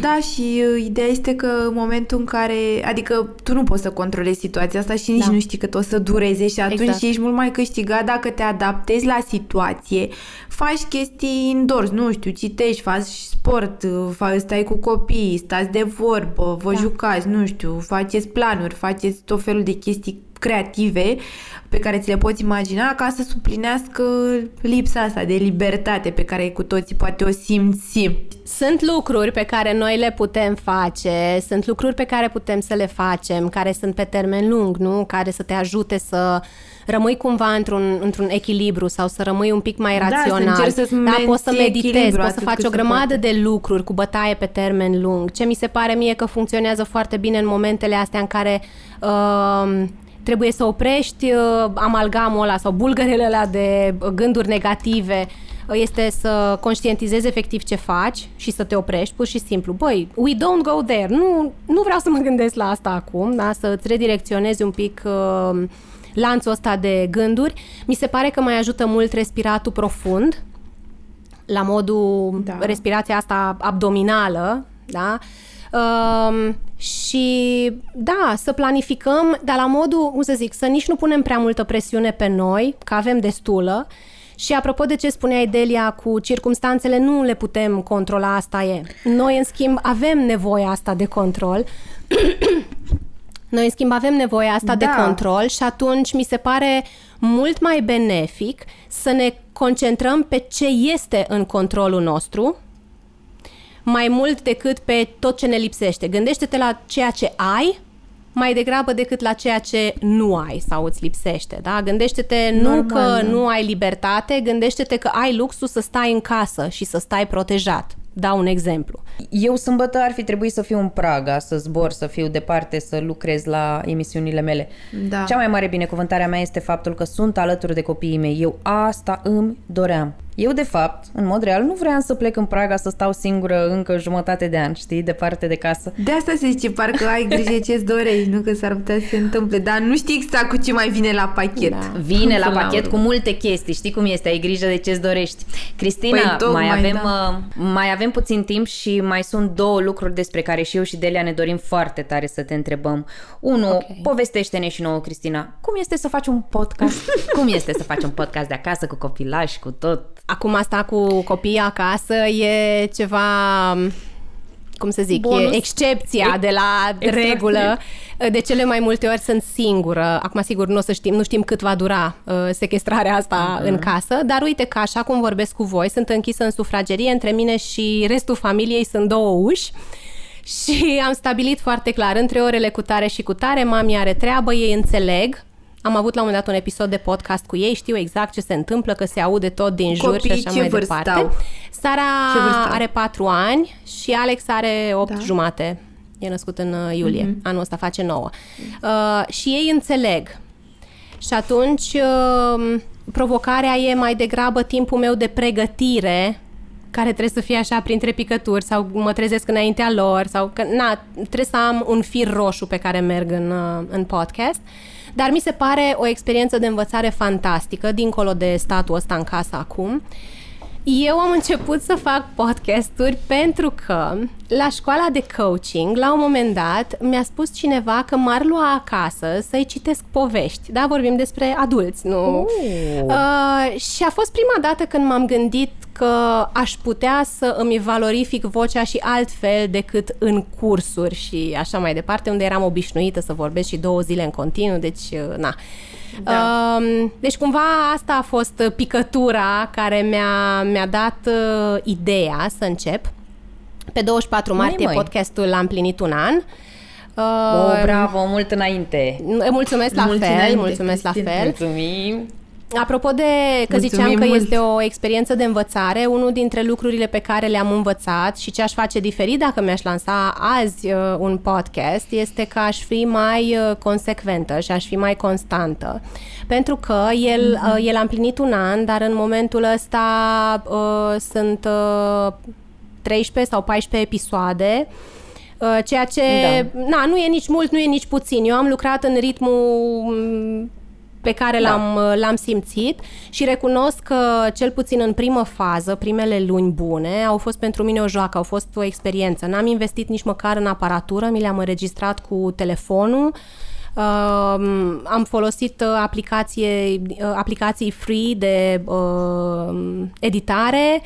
Da, și uh, ideea este că în momentul în care, adică tu nu poți să controlezi situația asta și nici Da. nu știi cât o să dureze și atunci Exact. ești mult mai câștigat dacă te adaptezi la situație, faci chestii indoors, nu știu, citești, faci sport, uh, fa- stai cu copii, stați de vorbă, vă Da. jucați, nu știu, faceți planuri, faceți tot felul de chestii creative pe care ți le poți imagina ca să suplinească lipsa asta de libertate pe care cu toții poate o simți. Sunt lucruri pe care noi le putem face, sunt lucruri pe care putem să le facem, care sunt pe termen lung, nu? Care să te ajute să rămâi cumva într-un, într-un echilibru sau să rămâi un pic mai Da, să rațional. încerci să-ți da, poți să menții meditezi, echilibru poți să atât faci cât o se grămadă poate. de lucruri cu bătaie pe termen lung. Ce mi se pare mie că funcționează foarte bine în momentele astea în care uh, trebuie să oprești uh, amalgamul ăla sau bulgărele ăla de gânduri negative uh, este să conștientizezi efectiv ce faci și să te oprești pur și simplu. Băi, we don't go there. Nu, nu vreau să mă gândesc la asta acum, da? să îți redirecționezi un pic uh, lanțul ăsta de gânduri. Mi se pare că mai ajută mult respiratul profund, la modul Da. da. respirația asta abdominală, da? Um, și da, să planificăm, dar la modul, cum să zic, să nici nu punem prea multă presiune pe noi, că avem destulă. Și apropo de ce spuneai, Delia, cu circumstanțele, nu le putem controla, asta e. Noi, în schimb, avem nevoia asta de control. Noi, în schimb, avem nevoia asta de Da. control și atunci mi se pare mult mai benefic să ne concentrăm pe ce este în controlul nostru mai mult decât pe tot ce ne lipsește. Gândește-te la ceea ce ai mai degrabă decât la ceea ce nu ai sau îți lipsește. Da? Gândește-te nu Normal, că da. nu ai libertate, gândește-te că ai luxul să stai în casă și să stai protejat. Dau un exemplu. Eu sâmbătă ar fi trebuit să fiu în Praga, să zbor, să fiu departe, să lucrez la emisiunile mele. Da. Cea mai mare binecuvântare a mea este faptul că sunt alături de copiii mei. Eu asta îmi doream. Eu, de fapt, în mod real, nu vreau să plec în Praga să stau singură încă jumătate de an, știi, departe de casă. De asta se zice, parcă ai grijă ce-ți dorești, nu că s-ar putea să se întâmple, dar nu știi exact cu ce mai vine la pachet. Da. Vine la Până pachet urmă. cu multe chestii, știi cum este, ai grijă de ce-ți dorești. Cristina, Păi, tocmai, mai, avem, da. uh, mai avem puțin timp și mai sunt două lucruri despre care și eu și Delia ne dorim foarte tare să te întrebăm. Unu, Ok. povestește-ne și nouă, Cristina, cum este să faci un podcast? cum este să faci un podcast de acasă cu copilași, cu tot? Acum asta cu copiii acasă e ceva cum să zic, Bonus. e excepția de la Extra regulă. De cele mai multe ori sunt singură. Acum, sigur, nu o să știm, nu știm cât va dura uh, sequestrarea asta uh-huh. în casă, dar uite că așa cum vorbesc cu voi, sunt închisă în sufragerie, între mine și restul familiei sunt două uși. Și am stabilit foarte clar, între orele cu tare și cu tare, mami are treabă, ei înțeleg. Am avut la un moment dat un episod de podcast cu ei, știu exact ce se întâmplă, că se aude tot din jur Copiii și așa ce mai vârstă departe. au? Sara Ce vârstă au? are 4 ani și Alex are 8 Da. jumate. E născut în uh, iulie. Mm-hmm. Anul ăsta face 9. Uh, și ei înțeleg. Și atunci uh, provocarea e mai degrabă timpul meu de pregătire care trebuie să fie așa printre picături sau mă trezesc înaintea lor sau că, na, trebuie să am un fir roșu pe care merg în, uh, în podcast. Dar mi se pare o experiență de învățare fantastică, dincolo de statul ăsta în casă acum. Eu am început să fac podcasturi pentru că la școala de coaching, la un moment dat, mi-a spus cineva că m-ar lua acasă să-i citesc povești. Da, vorbim despre adulți, nu? Oh. Uh, și a fost prima dată când m-am gândit că aș putea să îmi valorific vocea și altfel decât în cursuri și așa mai departe, unde eram obișnuită să vorbesc și două zile în continuu, deci, uh, na. Da. Um, deci cumva asta a fost uh, picătura care mi-a, mi-a dat uh, ideea să încep. Pe 24 Măi, martie măi. podcastul l-a împlinit un an. Oh, Uh, bravo, mult înainte! mulțumesc la Mult fel, înainte, mulțumesc la Cristina. fel. Mulțumim! Apropo de că Mulțumim ziceam că mult. este o experiență de învățare, unul dintre lucrurile pe care le-am învățat și ce aș face diferit dacă mi-aș lansa azi uh, un podcast este că aș fi mai uh, consecventă și aș fi mai constantă. Pentru că el, uh, el a împlinit un an, dar în momentul ăsta uh, sunt uh, 13 sau 14 episoade Uh, ceea ce, da. na, nu e nici mult, nu e nici puțin. Eu am lucrat în ritmul m, pe care Da. l-am, uh, l-am simțit și recunosc că, cel puțin în primă fază, primele luni bune, au fost pentru mine o joacă, au fost o experiență. N-am investit nici măcar în aparatură, mi le-am înregistrat cu telefonul, Uh, am folosit uh, aplicație, uh, aplicații free de uh, editare.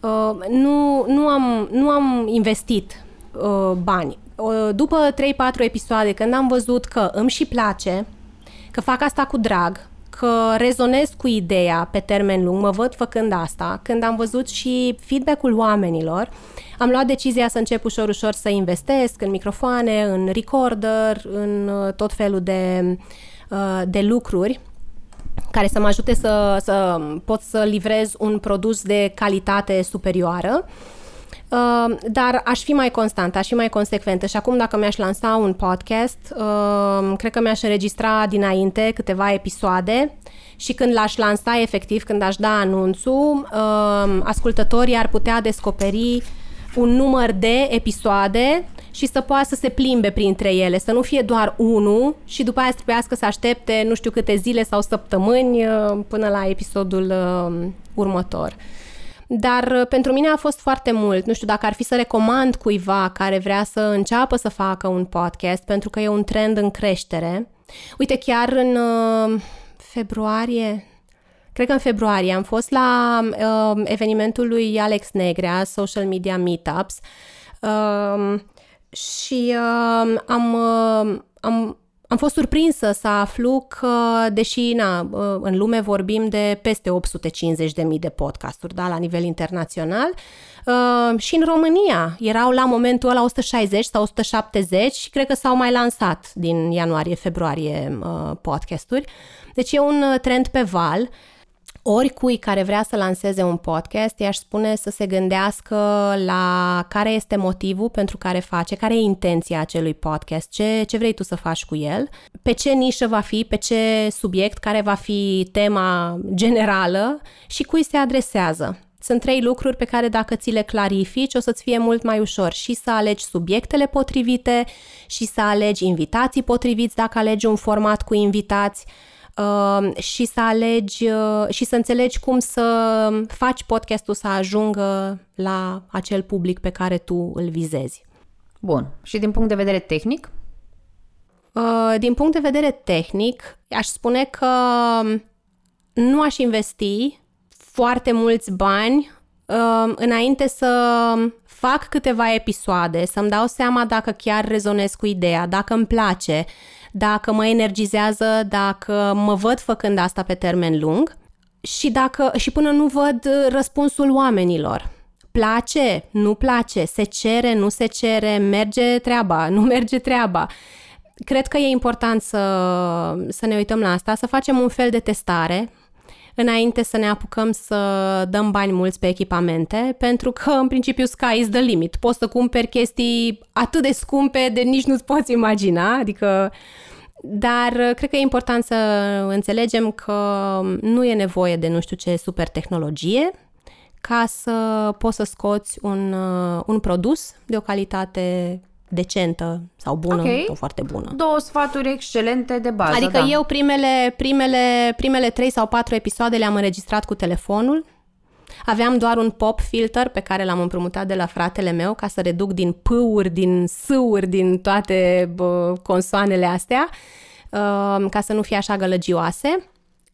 Uh, nu, nu, am, nu am investit uh, bani. Uh, după 3-4 episoade, când am văzut că îmi și place, că fac asta cu drag, că rezonez cu ideea pe termen lung, mă văd făcând asta, când am văzut și feedback-ul oamenilor, am luat decizia să încep ușor, ușor să investesc în microfoane, în recorder, în uh, tot felul de, uh, de lucruri care să mă ajute să, să pot să livrez un produs de calitate superioară. Uh, dar aș fi mai constantă, aș fi mai consecventă și acum dacă mi-aș lansa un podcast, uh, cred că mi-aș înregistra dinainte câteva episoade și când l-aș lansa efectiv, când aș da anunțul, uh, ascultătorii ar putea descoperi un număr de episoade și să poată să se plimbe printre ele, să nu fie doar unul și după aia să trebuiască să aștepte nu știu câte zile sau săptămâni uh, până la episodul uh, următor. Dar uh, pentru mine a fost foarte mult. Nu știu dacă ar fi să recomand cuiva care vrea să înceapă să facă un podcast, pentru că e un trend în creștere. Uite, chiar în uh, februarie, cred că în februarie, am fost la uh, evenimentul lui Alex Negrea, Social Media Meetups, uh, și uh, am, uh, am, am fost surprinsă să aflu că, deși na, uh, în lume vorbim de peste 850.000 de podcasturi da, la nivel internațional, uh, și în România erau la momentul ăla 160 sau 170 și cred că s-au mai lansat din ianuarie-februarie uh, podcasturi. Deci e un uh, trend pe val oricui care vrea să lanseze un podcast, i-aș spune să se gândească la care este motivul pentru care face, care e intenția acelui podcast, ce, ce vrei tu să faci cu el, pe ce nișă va fi, pe ce subiect, care va fi tema generală și cui se adresează. Sunt trei lucruri pe care dacă ți le clarifici o să-ți fie mult mai ușor și să alegi subiectele potrivite și să alegi invitații potriviți dacă alegi un format cu invitați, Uh, și să alegi uh, și să înțelegi cum să faci podcastul să ajungă la acel public pe care tu îl vizezi. Bun. Și din punct de vedere tehnic? Uh, din punct de vedere tehnic, aș spune că nu aș investi foarte mulți bani uh, înainte să fac câteva episoade, să-mi dau seama dacă chiar rezonez cu ideea, dacă îmi place, dacă mă energizează, dacă mă văd făcând asta pe termen lung și, dacă, și până nu văd răspunsul oamenilor. Place, nu place, se cere, nu se cere, merge treaba, nu merge treaba. Cred că e important să, să ne uităm la asta, să facem un fel de testare înainte să ne apucăm să dăm bani mulți pe echipamente, pentru că, în principiu, sky is the limit. Poți să cumperi chestii atât de scumpe de nici nu-ți poți imagina, adică... Dar cred că e important să înțelegem că nu e nevoie de nu știu ce super tehnologie ca să poți să scoți un, un produs de o calitate decentă sau bună Ok. sau foarte bună. Două sfaturi excelente de bază, Adică da. eu primele, primele, primele 3 sau 4 episoade le-am înregistrat cu telefonul. Aveam doar un pop filter pe care l-am împrumutat de la fratele meu ca să reduc din pâuri, din sâuri, din toate bă, consoanele astea, uh, ca să nu fie așa gălăgioase.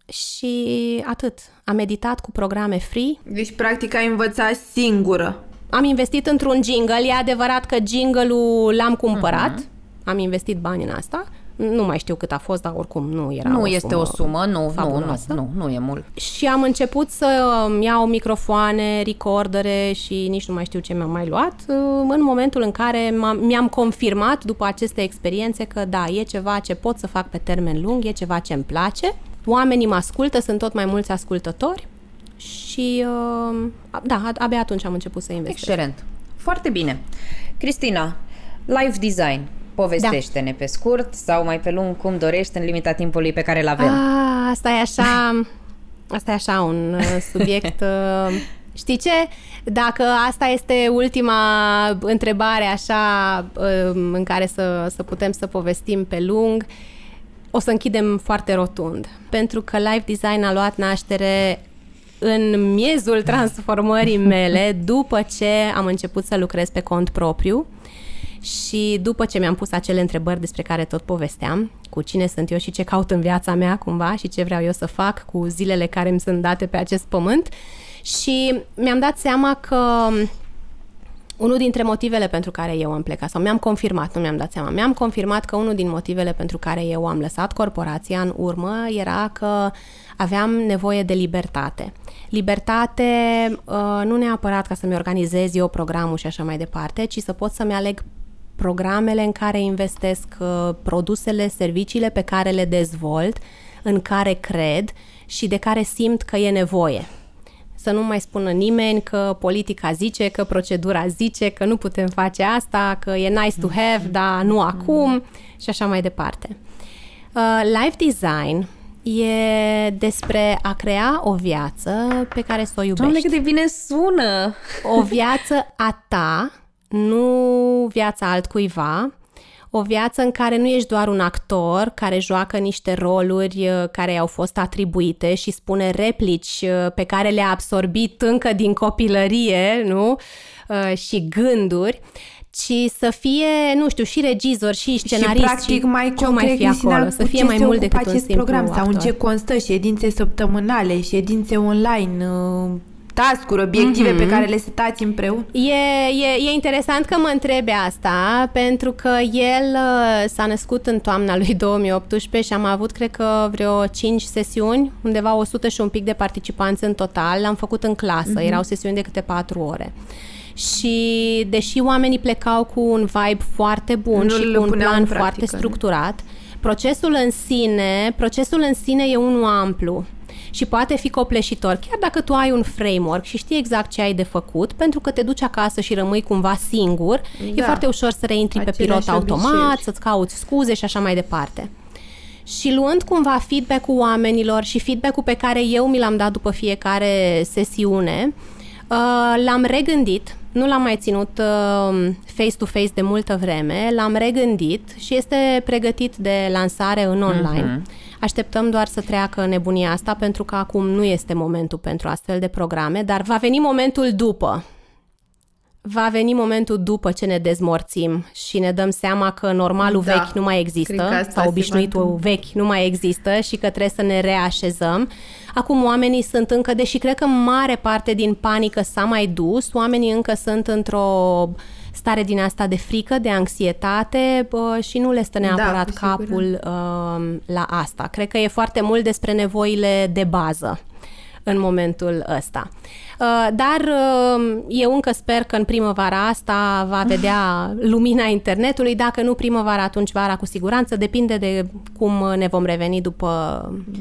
Și atât. Am meditat cu programe free. Deci, practic, ai învățat singură. Am investit într-un jingle. E adevărat că jingle-ul l-am cumpărat. Uh-huh. Am investit bani în asta. Nu mai știu cât a fost, dar oricum nu era Nu o este sumă o sumă, nu, nu, fabuloasă. nu, nu, nu e mult. Și am început să îmi iau microfoane, recordere și nici nu mai știu ce mi-am mai luat, uh, în momentul în care m-am, mi-am confirmat după aceste experiențe că da, e ceva ce pot să fac pe termen lung, e ceva ce îmi place oamenii mă ascultă, sunt tot mai mulți ascultători și uh, da, abia atunci am început să investesc. Excelent. Foarte bine. Cristina, life design. Povestește-ne da. pe scurt sau mai pe lung cum dorești în limita timpului pe care îl avem. A, asta e așa, asta e așa un uh, subiect uh, Știi ce? Dacă asta este ultima întrebare așa um, în care să, să putem să povestim pe lung, o să închidem foarte rotund. Pentru că Life Design a luat naștere în miezul transformării mele după ce am început să lucrez pe cont propriu și după ce mi-am pus acele întrebări despre care tot povesteam, cu cine sunt eu și ce caut în viața mea cumva și ce vreau eu să fac cu zilele care îmi sunt date pe acest pământ, și mi-am dat seama că unul dintre motivele pentru care eu am plecat, sau mi-am confirmat, nu mi-am dat seama, mi-am confirmat că unul din motivele pentru care eu am lăsat corporația în urmă era că aveam nevoie de libertate. Libertate uh, nu neapărat ca să-mi organizez eu programul și așa mai departe, ci să pot să-mi aleg programele în care investesc, uh, produsele, serviciile pe care le dezvolt, în care cred și de care simt că e nevoie să nu mai spună nimeni că politica zice, că procedura zice, că nu putem face asta, că e nice to have, dar nu acum și așa mai departe. Uh, life design e despre a crea o viață pe care să o iubești. Doamne, cât de bine sună! O viață a ta, nu viața altcuiva, o viață în care nu ești doar un actor care joacă niște roluri uh, care au fost atribuite și spune replici uh, pe care le-a absorbit încă din copilărie, nu? Uh, și gânduri, ci să fie, nu știu, și regizor, și scenarist. Și practic și mai concret, mai fi acolo, să fie mai mult decât un simplu program actor. sau în ce constă ședințe săptămânale, ședințe online, task-uri, obiective mm-hmm. pe care le setați împreună? E, e, e interesant că mă întrebe asta, pentru că el uh, s-a născut în toamna lui 2018 și am avut, cred că, vreo 5 sesiuni, undeva 100 și un pic de participanți în total. L-am făcut în clasă, mm-hmm. erau sesiuni de câte 4 ore și deși oamenii plecau cu un vibe foarte bun nu și cu un plan foarte structurat, procesul în sine, procesul în sine e unul amplu și poate fi copleșitor, chiar dacă tu ai un framework și știi exact ce ai de făcut, pentru că te duci acasă și rămâi cumva singur, da. e foarte ușor să reintri pe pilot automat, obiceiuri. să-ți cauți scuze și așa mai departe. Și luând cumva feedback-ul oamenilor și feedback-ul pe care eu mi l-am dat după fiecare sesiune, uh, l-am regândit, nu l-am mai ținut uh, face-to-face de multă vreme, l-am regândit și este pregătit de lansare în online. Uh-huh. Așteptăm doar să treacă nebunia asta pentru că acum nu este momentul pentru astfel de programe, dar va veni momentul după. Va veni momentul după ce ne dezmorțim și ne dăm seama că normalul da, vechi nu mai există sau obișnuitul vechi nu mai există și că trebuie să ne reașezăm. Acum oamenii sunt încă, deși cred că mare parte din panică s-a mai dus, oamenii încă sunt într-o stare din asta de frică, de anxietate bă, și nu le stă da, neapărat da, capul uh, la asta. Cred că e foarte mult despre nevoile de bază în momentul ăsta. Uh, dar uh, eu încă sper că în primăvara asta va vedea lumina internetului, dacă nu primăvara, atunci vara cu siguranță, depinde de cum ne vom reveni după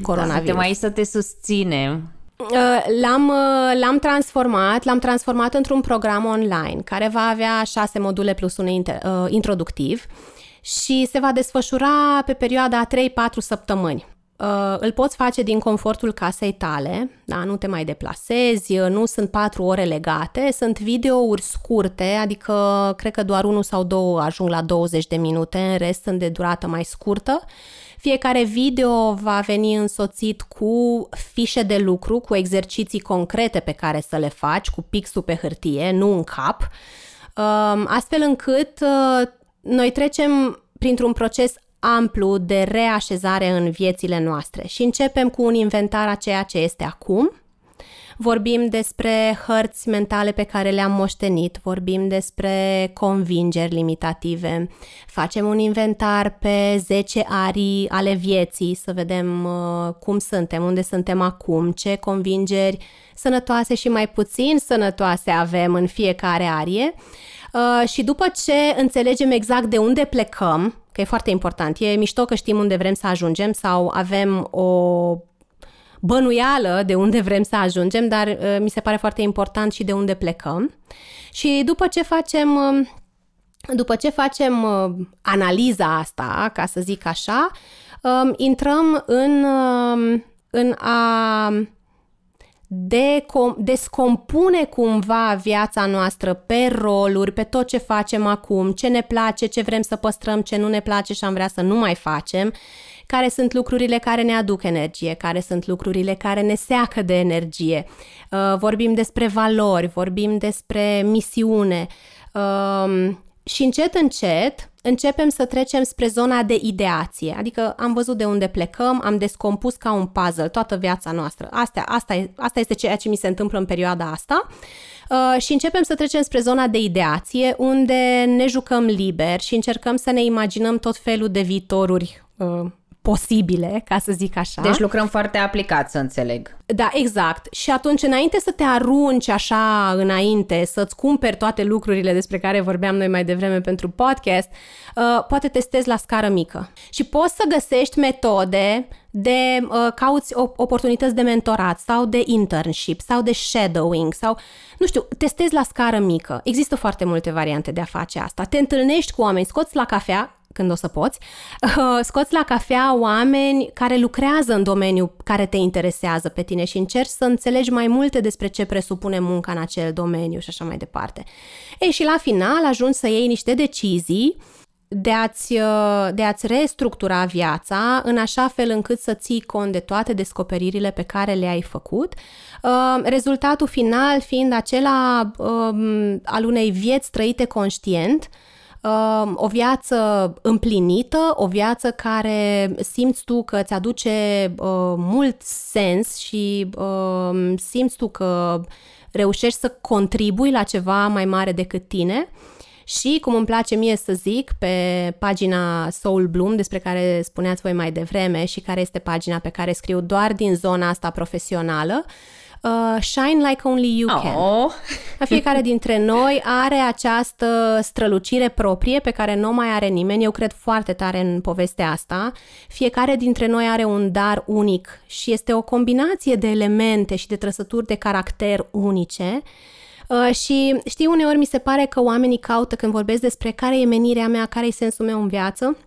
coronavirus. Da, suntem aici să te susținem. Uh, l-am, uh, l-am transformat, l-am transformat într-un program online care va avea șase module plus un uh, introductiv și se va desfășura pe perioada 3-4 săptămâni. Îl poți face din confortul casei tale, da? nu te mai deplasezi, nu sunt 4 ore legate, sunt videouri scurte, adică cred că doar unul sau două ajung la 20 de minute, în rest sunt de durată mai scurtă fiecare video va veni însoțit cu fișe de lucru, cu exerciții concrete pe care să le faci, cu pixul pe hârtie, nu în cap, um, astfel încât uh, noi trecem printr-un proces amplu de reașezare în viețile noastre și începem cu un inventar a ceea ce este acum, Vorbim despre hărți mentale pe care le-am moștenit, vorbim despre convingeri limitative, facem un inventar pe 10 arii ale vieții să vedem uh, cum suntem, unde suntem acum, ce convingeri sănătoase și mai puțin sănătoase avem în fiecare arie. Uh, și după ce înțelegem exact de unde plecăm, că e foarte important, e mișto că știm unde vrem să ajungem sau avem o bănuială de unde vrem să ajungem, dar uh, mi se pare foarte important și de unde plecăm. Și după ce facem uh, după ce facem uh, analiza asta, ca să zic așa, um, intrăm în, uh, în a decom- descompune cumva viața noastră pe roluri, pe tot ce facem acum, ce ne place, ce vrem să păstrăm, ce nu ne place și am vrea să nu mai facem, care sunt lucrurile care ne aduc energie, care sunt lucrurile care ne seacă de energie. Uh, vorbim despre valori, vorbim despre misiune uh, și încet, încet începem să trecem spre zona de ideație, adică am văzut de unde plecăm, am descompus ca un puzzle toată viața noastră. Asta, asta, e, asta este ceea ce mi se întâmplă în perioada asta uh, și începem să trecem spre zona de ideație, unde ne jucăm liber și încercăm să ne imaginăm tot felul de viitoruri uh, posibile, ca să zic așa. Deci lucrăm foarte aplicat, să înțeleg. Da, exact. Și atunci, înainte să te arunci așa înainte, să-ți cumperi toate lucrurile despre care vorbeam noi mai devreme pentru podcast, uh, poate testezi la scară mică. Și poți să găsești metode de uh, cauți oportunități de mentorat sau de internship sau de shadowing sau, nu știu, testezi la scară mică. Există foarte multe variante de a face asta. Te întâlnești cu oameni, scoți la cafea, când o să poți, uh, scoți la cafea oameni care lucrează în domeniul care te interesează pe tine și încerci să înțelegi mai multe despre ce presupune munca în acel domeniu și așa mai departe. Ei, și la final ajungi să iei niște decizii de a-ți, uh, de a-ți restructura viața în așa fel încât să ții cont de toate descoperirile pe care le-ai făcut, uh, rezultatul final fiind acela um, al unei vieți trăite conștient, uh, o viață împlinită, o viață care simți tu că îți aduce uh, mult sens și uh, simți tu că reușești să contribui la ceva mai mare decât tine. Și, cum îmi place mie să zic, pe pagina Soul Bloom, despre care spuneați voi mai devreme și care este pagina pe care scriu doar din zona asta profesională, uh, uh, shine like only you can. Oh. Fiecare dintre noi are această strălucire proprie pe care nu mai are nimeni. Eu cred foarte tare în povestea asta. Fiecare dintre noi are un dar unic și este o combinație de elemente și de trăsături de caracter unice. Uh, și știi, uneori mi se pare că oamenii caută când vorbesc despre care e menirea mea, care e sensul meu în viață,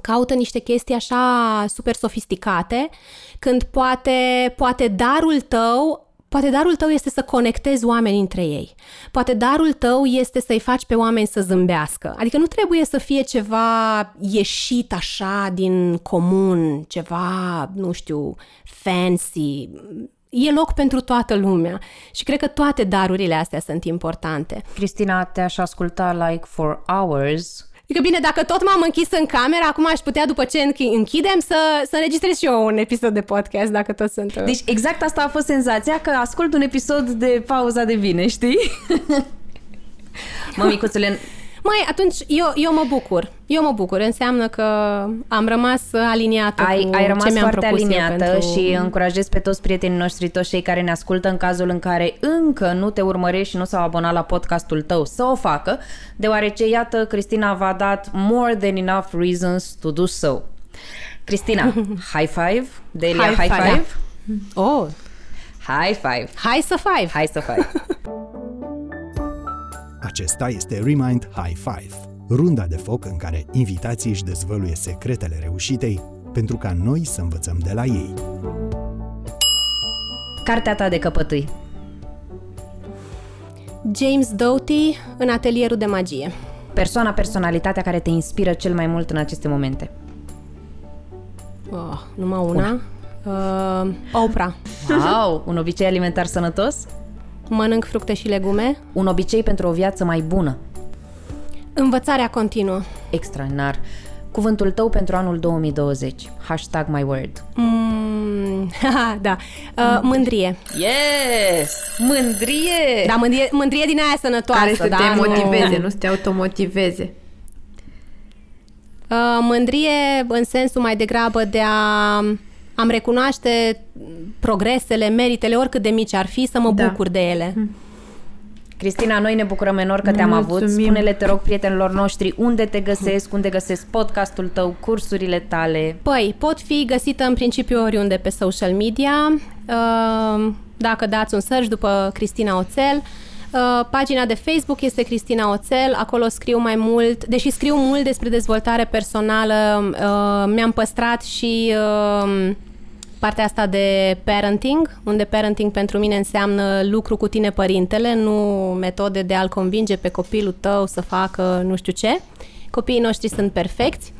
caută niște chestii așa super sofisticate, când poate, poate darul tău Poate darul tău este să conectezi oameni între ei. Poate darul tău este să-i faci pe oameni să zâmbească. Adică nu trebuie să fie ceva ieșit așa din comun, ceva, nu știu, fancy. E loc pentru toată lumea și cred că toate darurile astea sunt importante. Cristina, te-aș asculta like for hours Adică bine, dacă tot m-am închis în cameră, acum aș putea, după ce închidem, să, să înregistrez și eu un episod de podcast, dacă tot sunt... Deci exact asta a fost senzația, că ascult un episod de pauza de vine, știi? Mămicuțule, Mai atunci eu, eu mă bucur. Eu mă bucur. Înseamnă că am rămas aliniată ai, cu ai rămas ce mi-am foarte propus aliniată eu pentru... și încurajez pe toți prietenii noștri, toți cei care ne ascultă în cazul în care încă nu te urmărești și nu s-au abonat la podcastul tău să o facă, deoarece, iată, Cristina v-a dat more than enough reasons to do so. Cristina, high five, Delia, high, high five. five. Da. Oh, high five. Hai să five. Hai să five. Acesta este Remind High Five, runda de foc în care invitații își dezvăluie secretele reușitei pentru ca noi să învățăm de la ei. Cartea ta de căpătâi. James Doughty în atelierul de magie. Persoana, personalitatea care te inspiră cel mai mult în aceste momente. Oh, numai una. una. Uh, Oprah. Wow! Un obicei alimentar sănătos? Mănânc fructe și legume. Un obicei pentru o viață mai bună. Învățarea continuă. Extraordinar. Cuvântul tău pentru anul 2020. Hashtag my word. Mm, da. Uh, mândrie. Yes! Mândrie! Da, mândrie, mândrie din aia sănătoasă. Care să da? te motiveze, nu, nu să te automotiveze. Uh, mândrie în sensul mai degrabă de a am recunoaște progresele, meritele, oricât de mici ar fi, să mă da. bucur de ele. Hmm. Cristina, noi ne bucurăm enorm că te-am Mulțumim. avut. Spune-le, te rog, prietenilor noștri, unde te găsesc, unde găsesc podcastul tău, cursurile tale. Păi, pot fi găsită în principiu oriunde pe social media. Uh, Dacă dați un search după Cristina Oțel, Uh, Pagina de Facebook este Cristina Oțel, acolo scriu mai mult, deși scriu mult despre dezvoltare personală, uh, mi-am păstrat și uh, partea asta de parenting, unde parenting pentru mine înseamnă lucru cu tine părintele, nu metode de a-l convinge pe copilul tău să facă nu știu ce. Copiii noștri sunt perfecți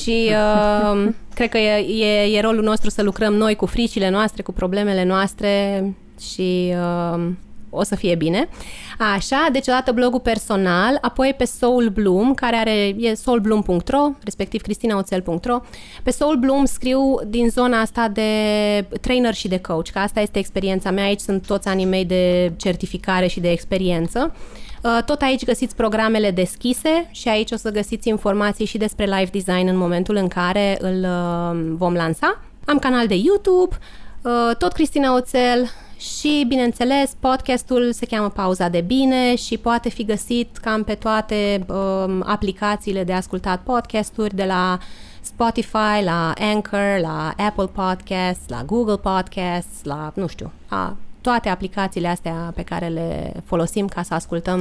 și uh, cred că e, e, e rolul nostru să lucrăm noi cu fricile noastre, cu problemele noastre și uh, o să fie bine. Așa, deci odată blogul personal, apoi pe Soul Bloom, care are, e soulbloom.ro, respectiv cristinaoțel.ro. Pe Soul Bloom scriu din zona asta de trainer și de coach, că asta este experiența mea, aici sunt toți anii mei de certificare și de experiență. Uh, Tot aici găsiți programele deschise și aici o să găsiți informații și despre live design în momentul în care îl uh, vom lansa. Am canal de YouTube, uh, tot Cristina Oțel și, bineînțeles, podcastul se cheamă Pauza de Bine și poate fi găsit cam pe toate um, aplicațiile de ascultat podcasturi, de la Spotify, la Anchor, la Apple Podcasts, la Google Podcasts, la, nu știu, a, toate aplicațiile astea pe care le folosim ca să ascultăm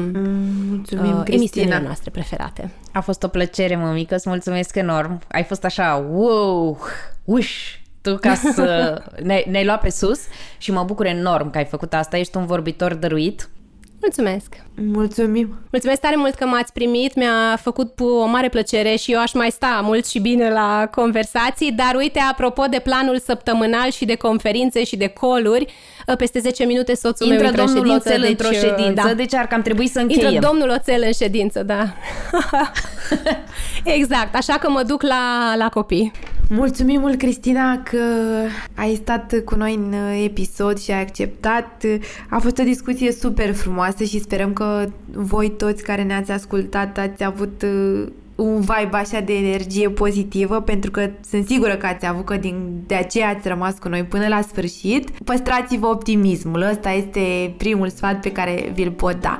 Mulțumim, uh, Cristina. emisiunile noastre preferate. A fost o plăcere, mămică, îți mulțumesc enorm. Ai fost așa, wow, uș, tu ca să ne, ne-ai luat pe sus și mă bucur enorm că ai făcut asta. Ești un vorbitor dăruit. Mulțumesc! Mulțumim. Mulțumesc tare mult că m-ați primit, mi-a făcut o mare plăcere și eu aș mai sta mult și bine la conversații, dar uite, apropo de planul săptămânal și de conferințe și de coluri, peste 10 minute soțul Intră meu intră în domnul ședință. Oțel deci, într-o ședință, Da. deci ar cam trebui să încheiem. Intră domnul Oțel în ședință, da. exact, așa că mă duc la, la copii. Mulțumim mult, Cristina, că ai stat cu noi în episod și ai acceptat. A fost o discuție super frumoasă și sperăm că voi toți care ne-ați ascultat ați avut uh, un vibe așa de energie pozitivă, pentru că sunt sigură că ați avut că din, de aceea ați rămas cu noi până la sfârșit. Păstrați-vă optimismul, ăsta este primul sfat pe care vi-l pot da.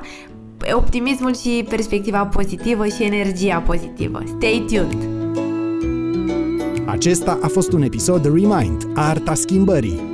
Optimismul și perspectiva pozitivă și energia pozitivă. Stay tuned! Acesta a fost un episod Remind, Arta Schimbării.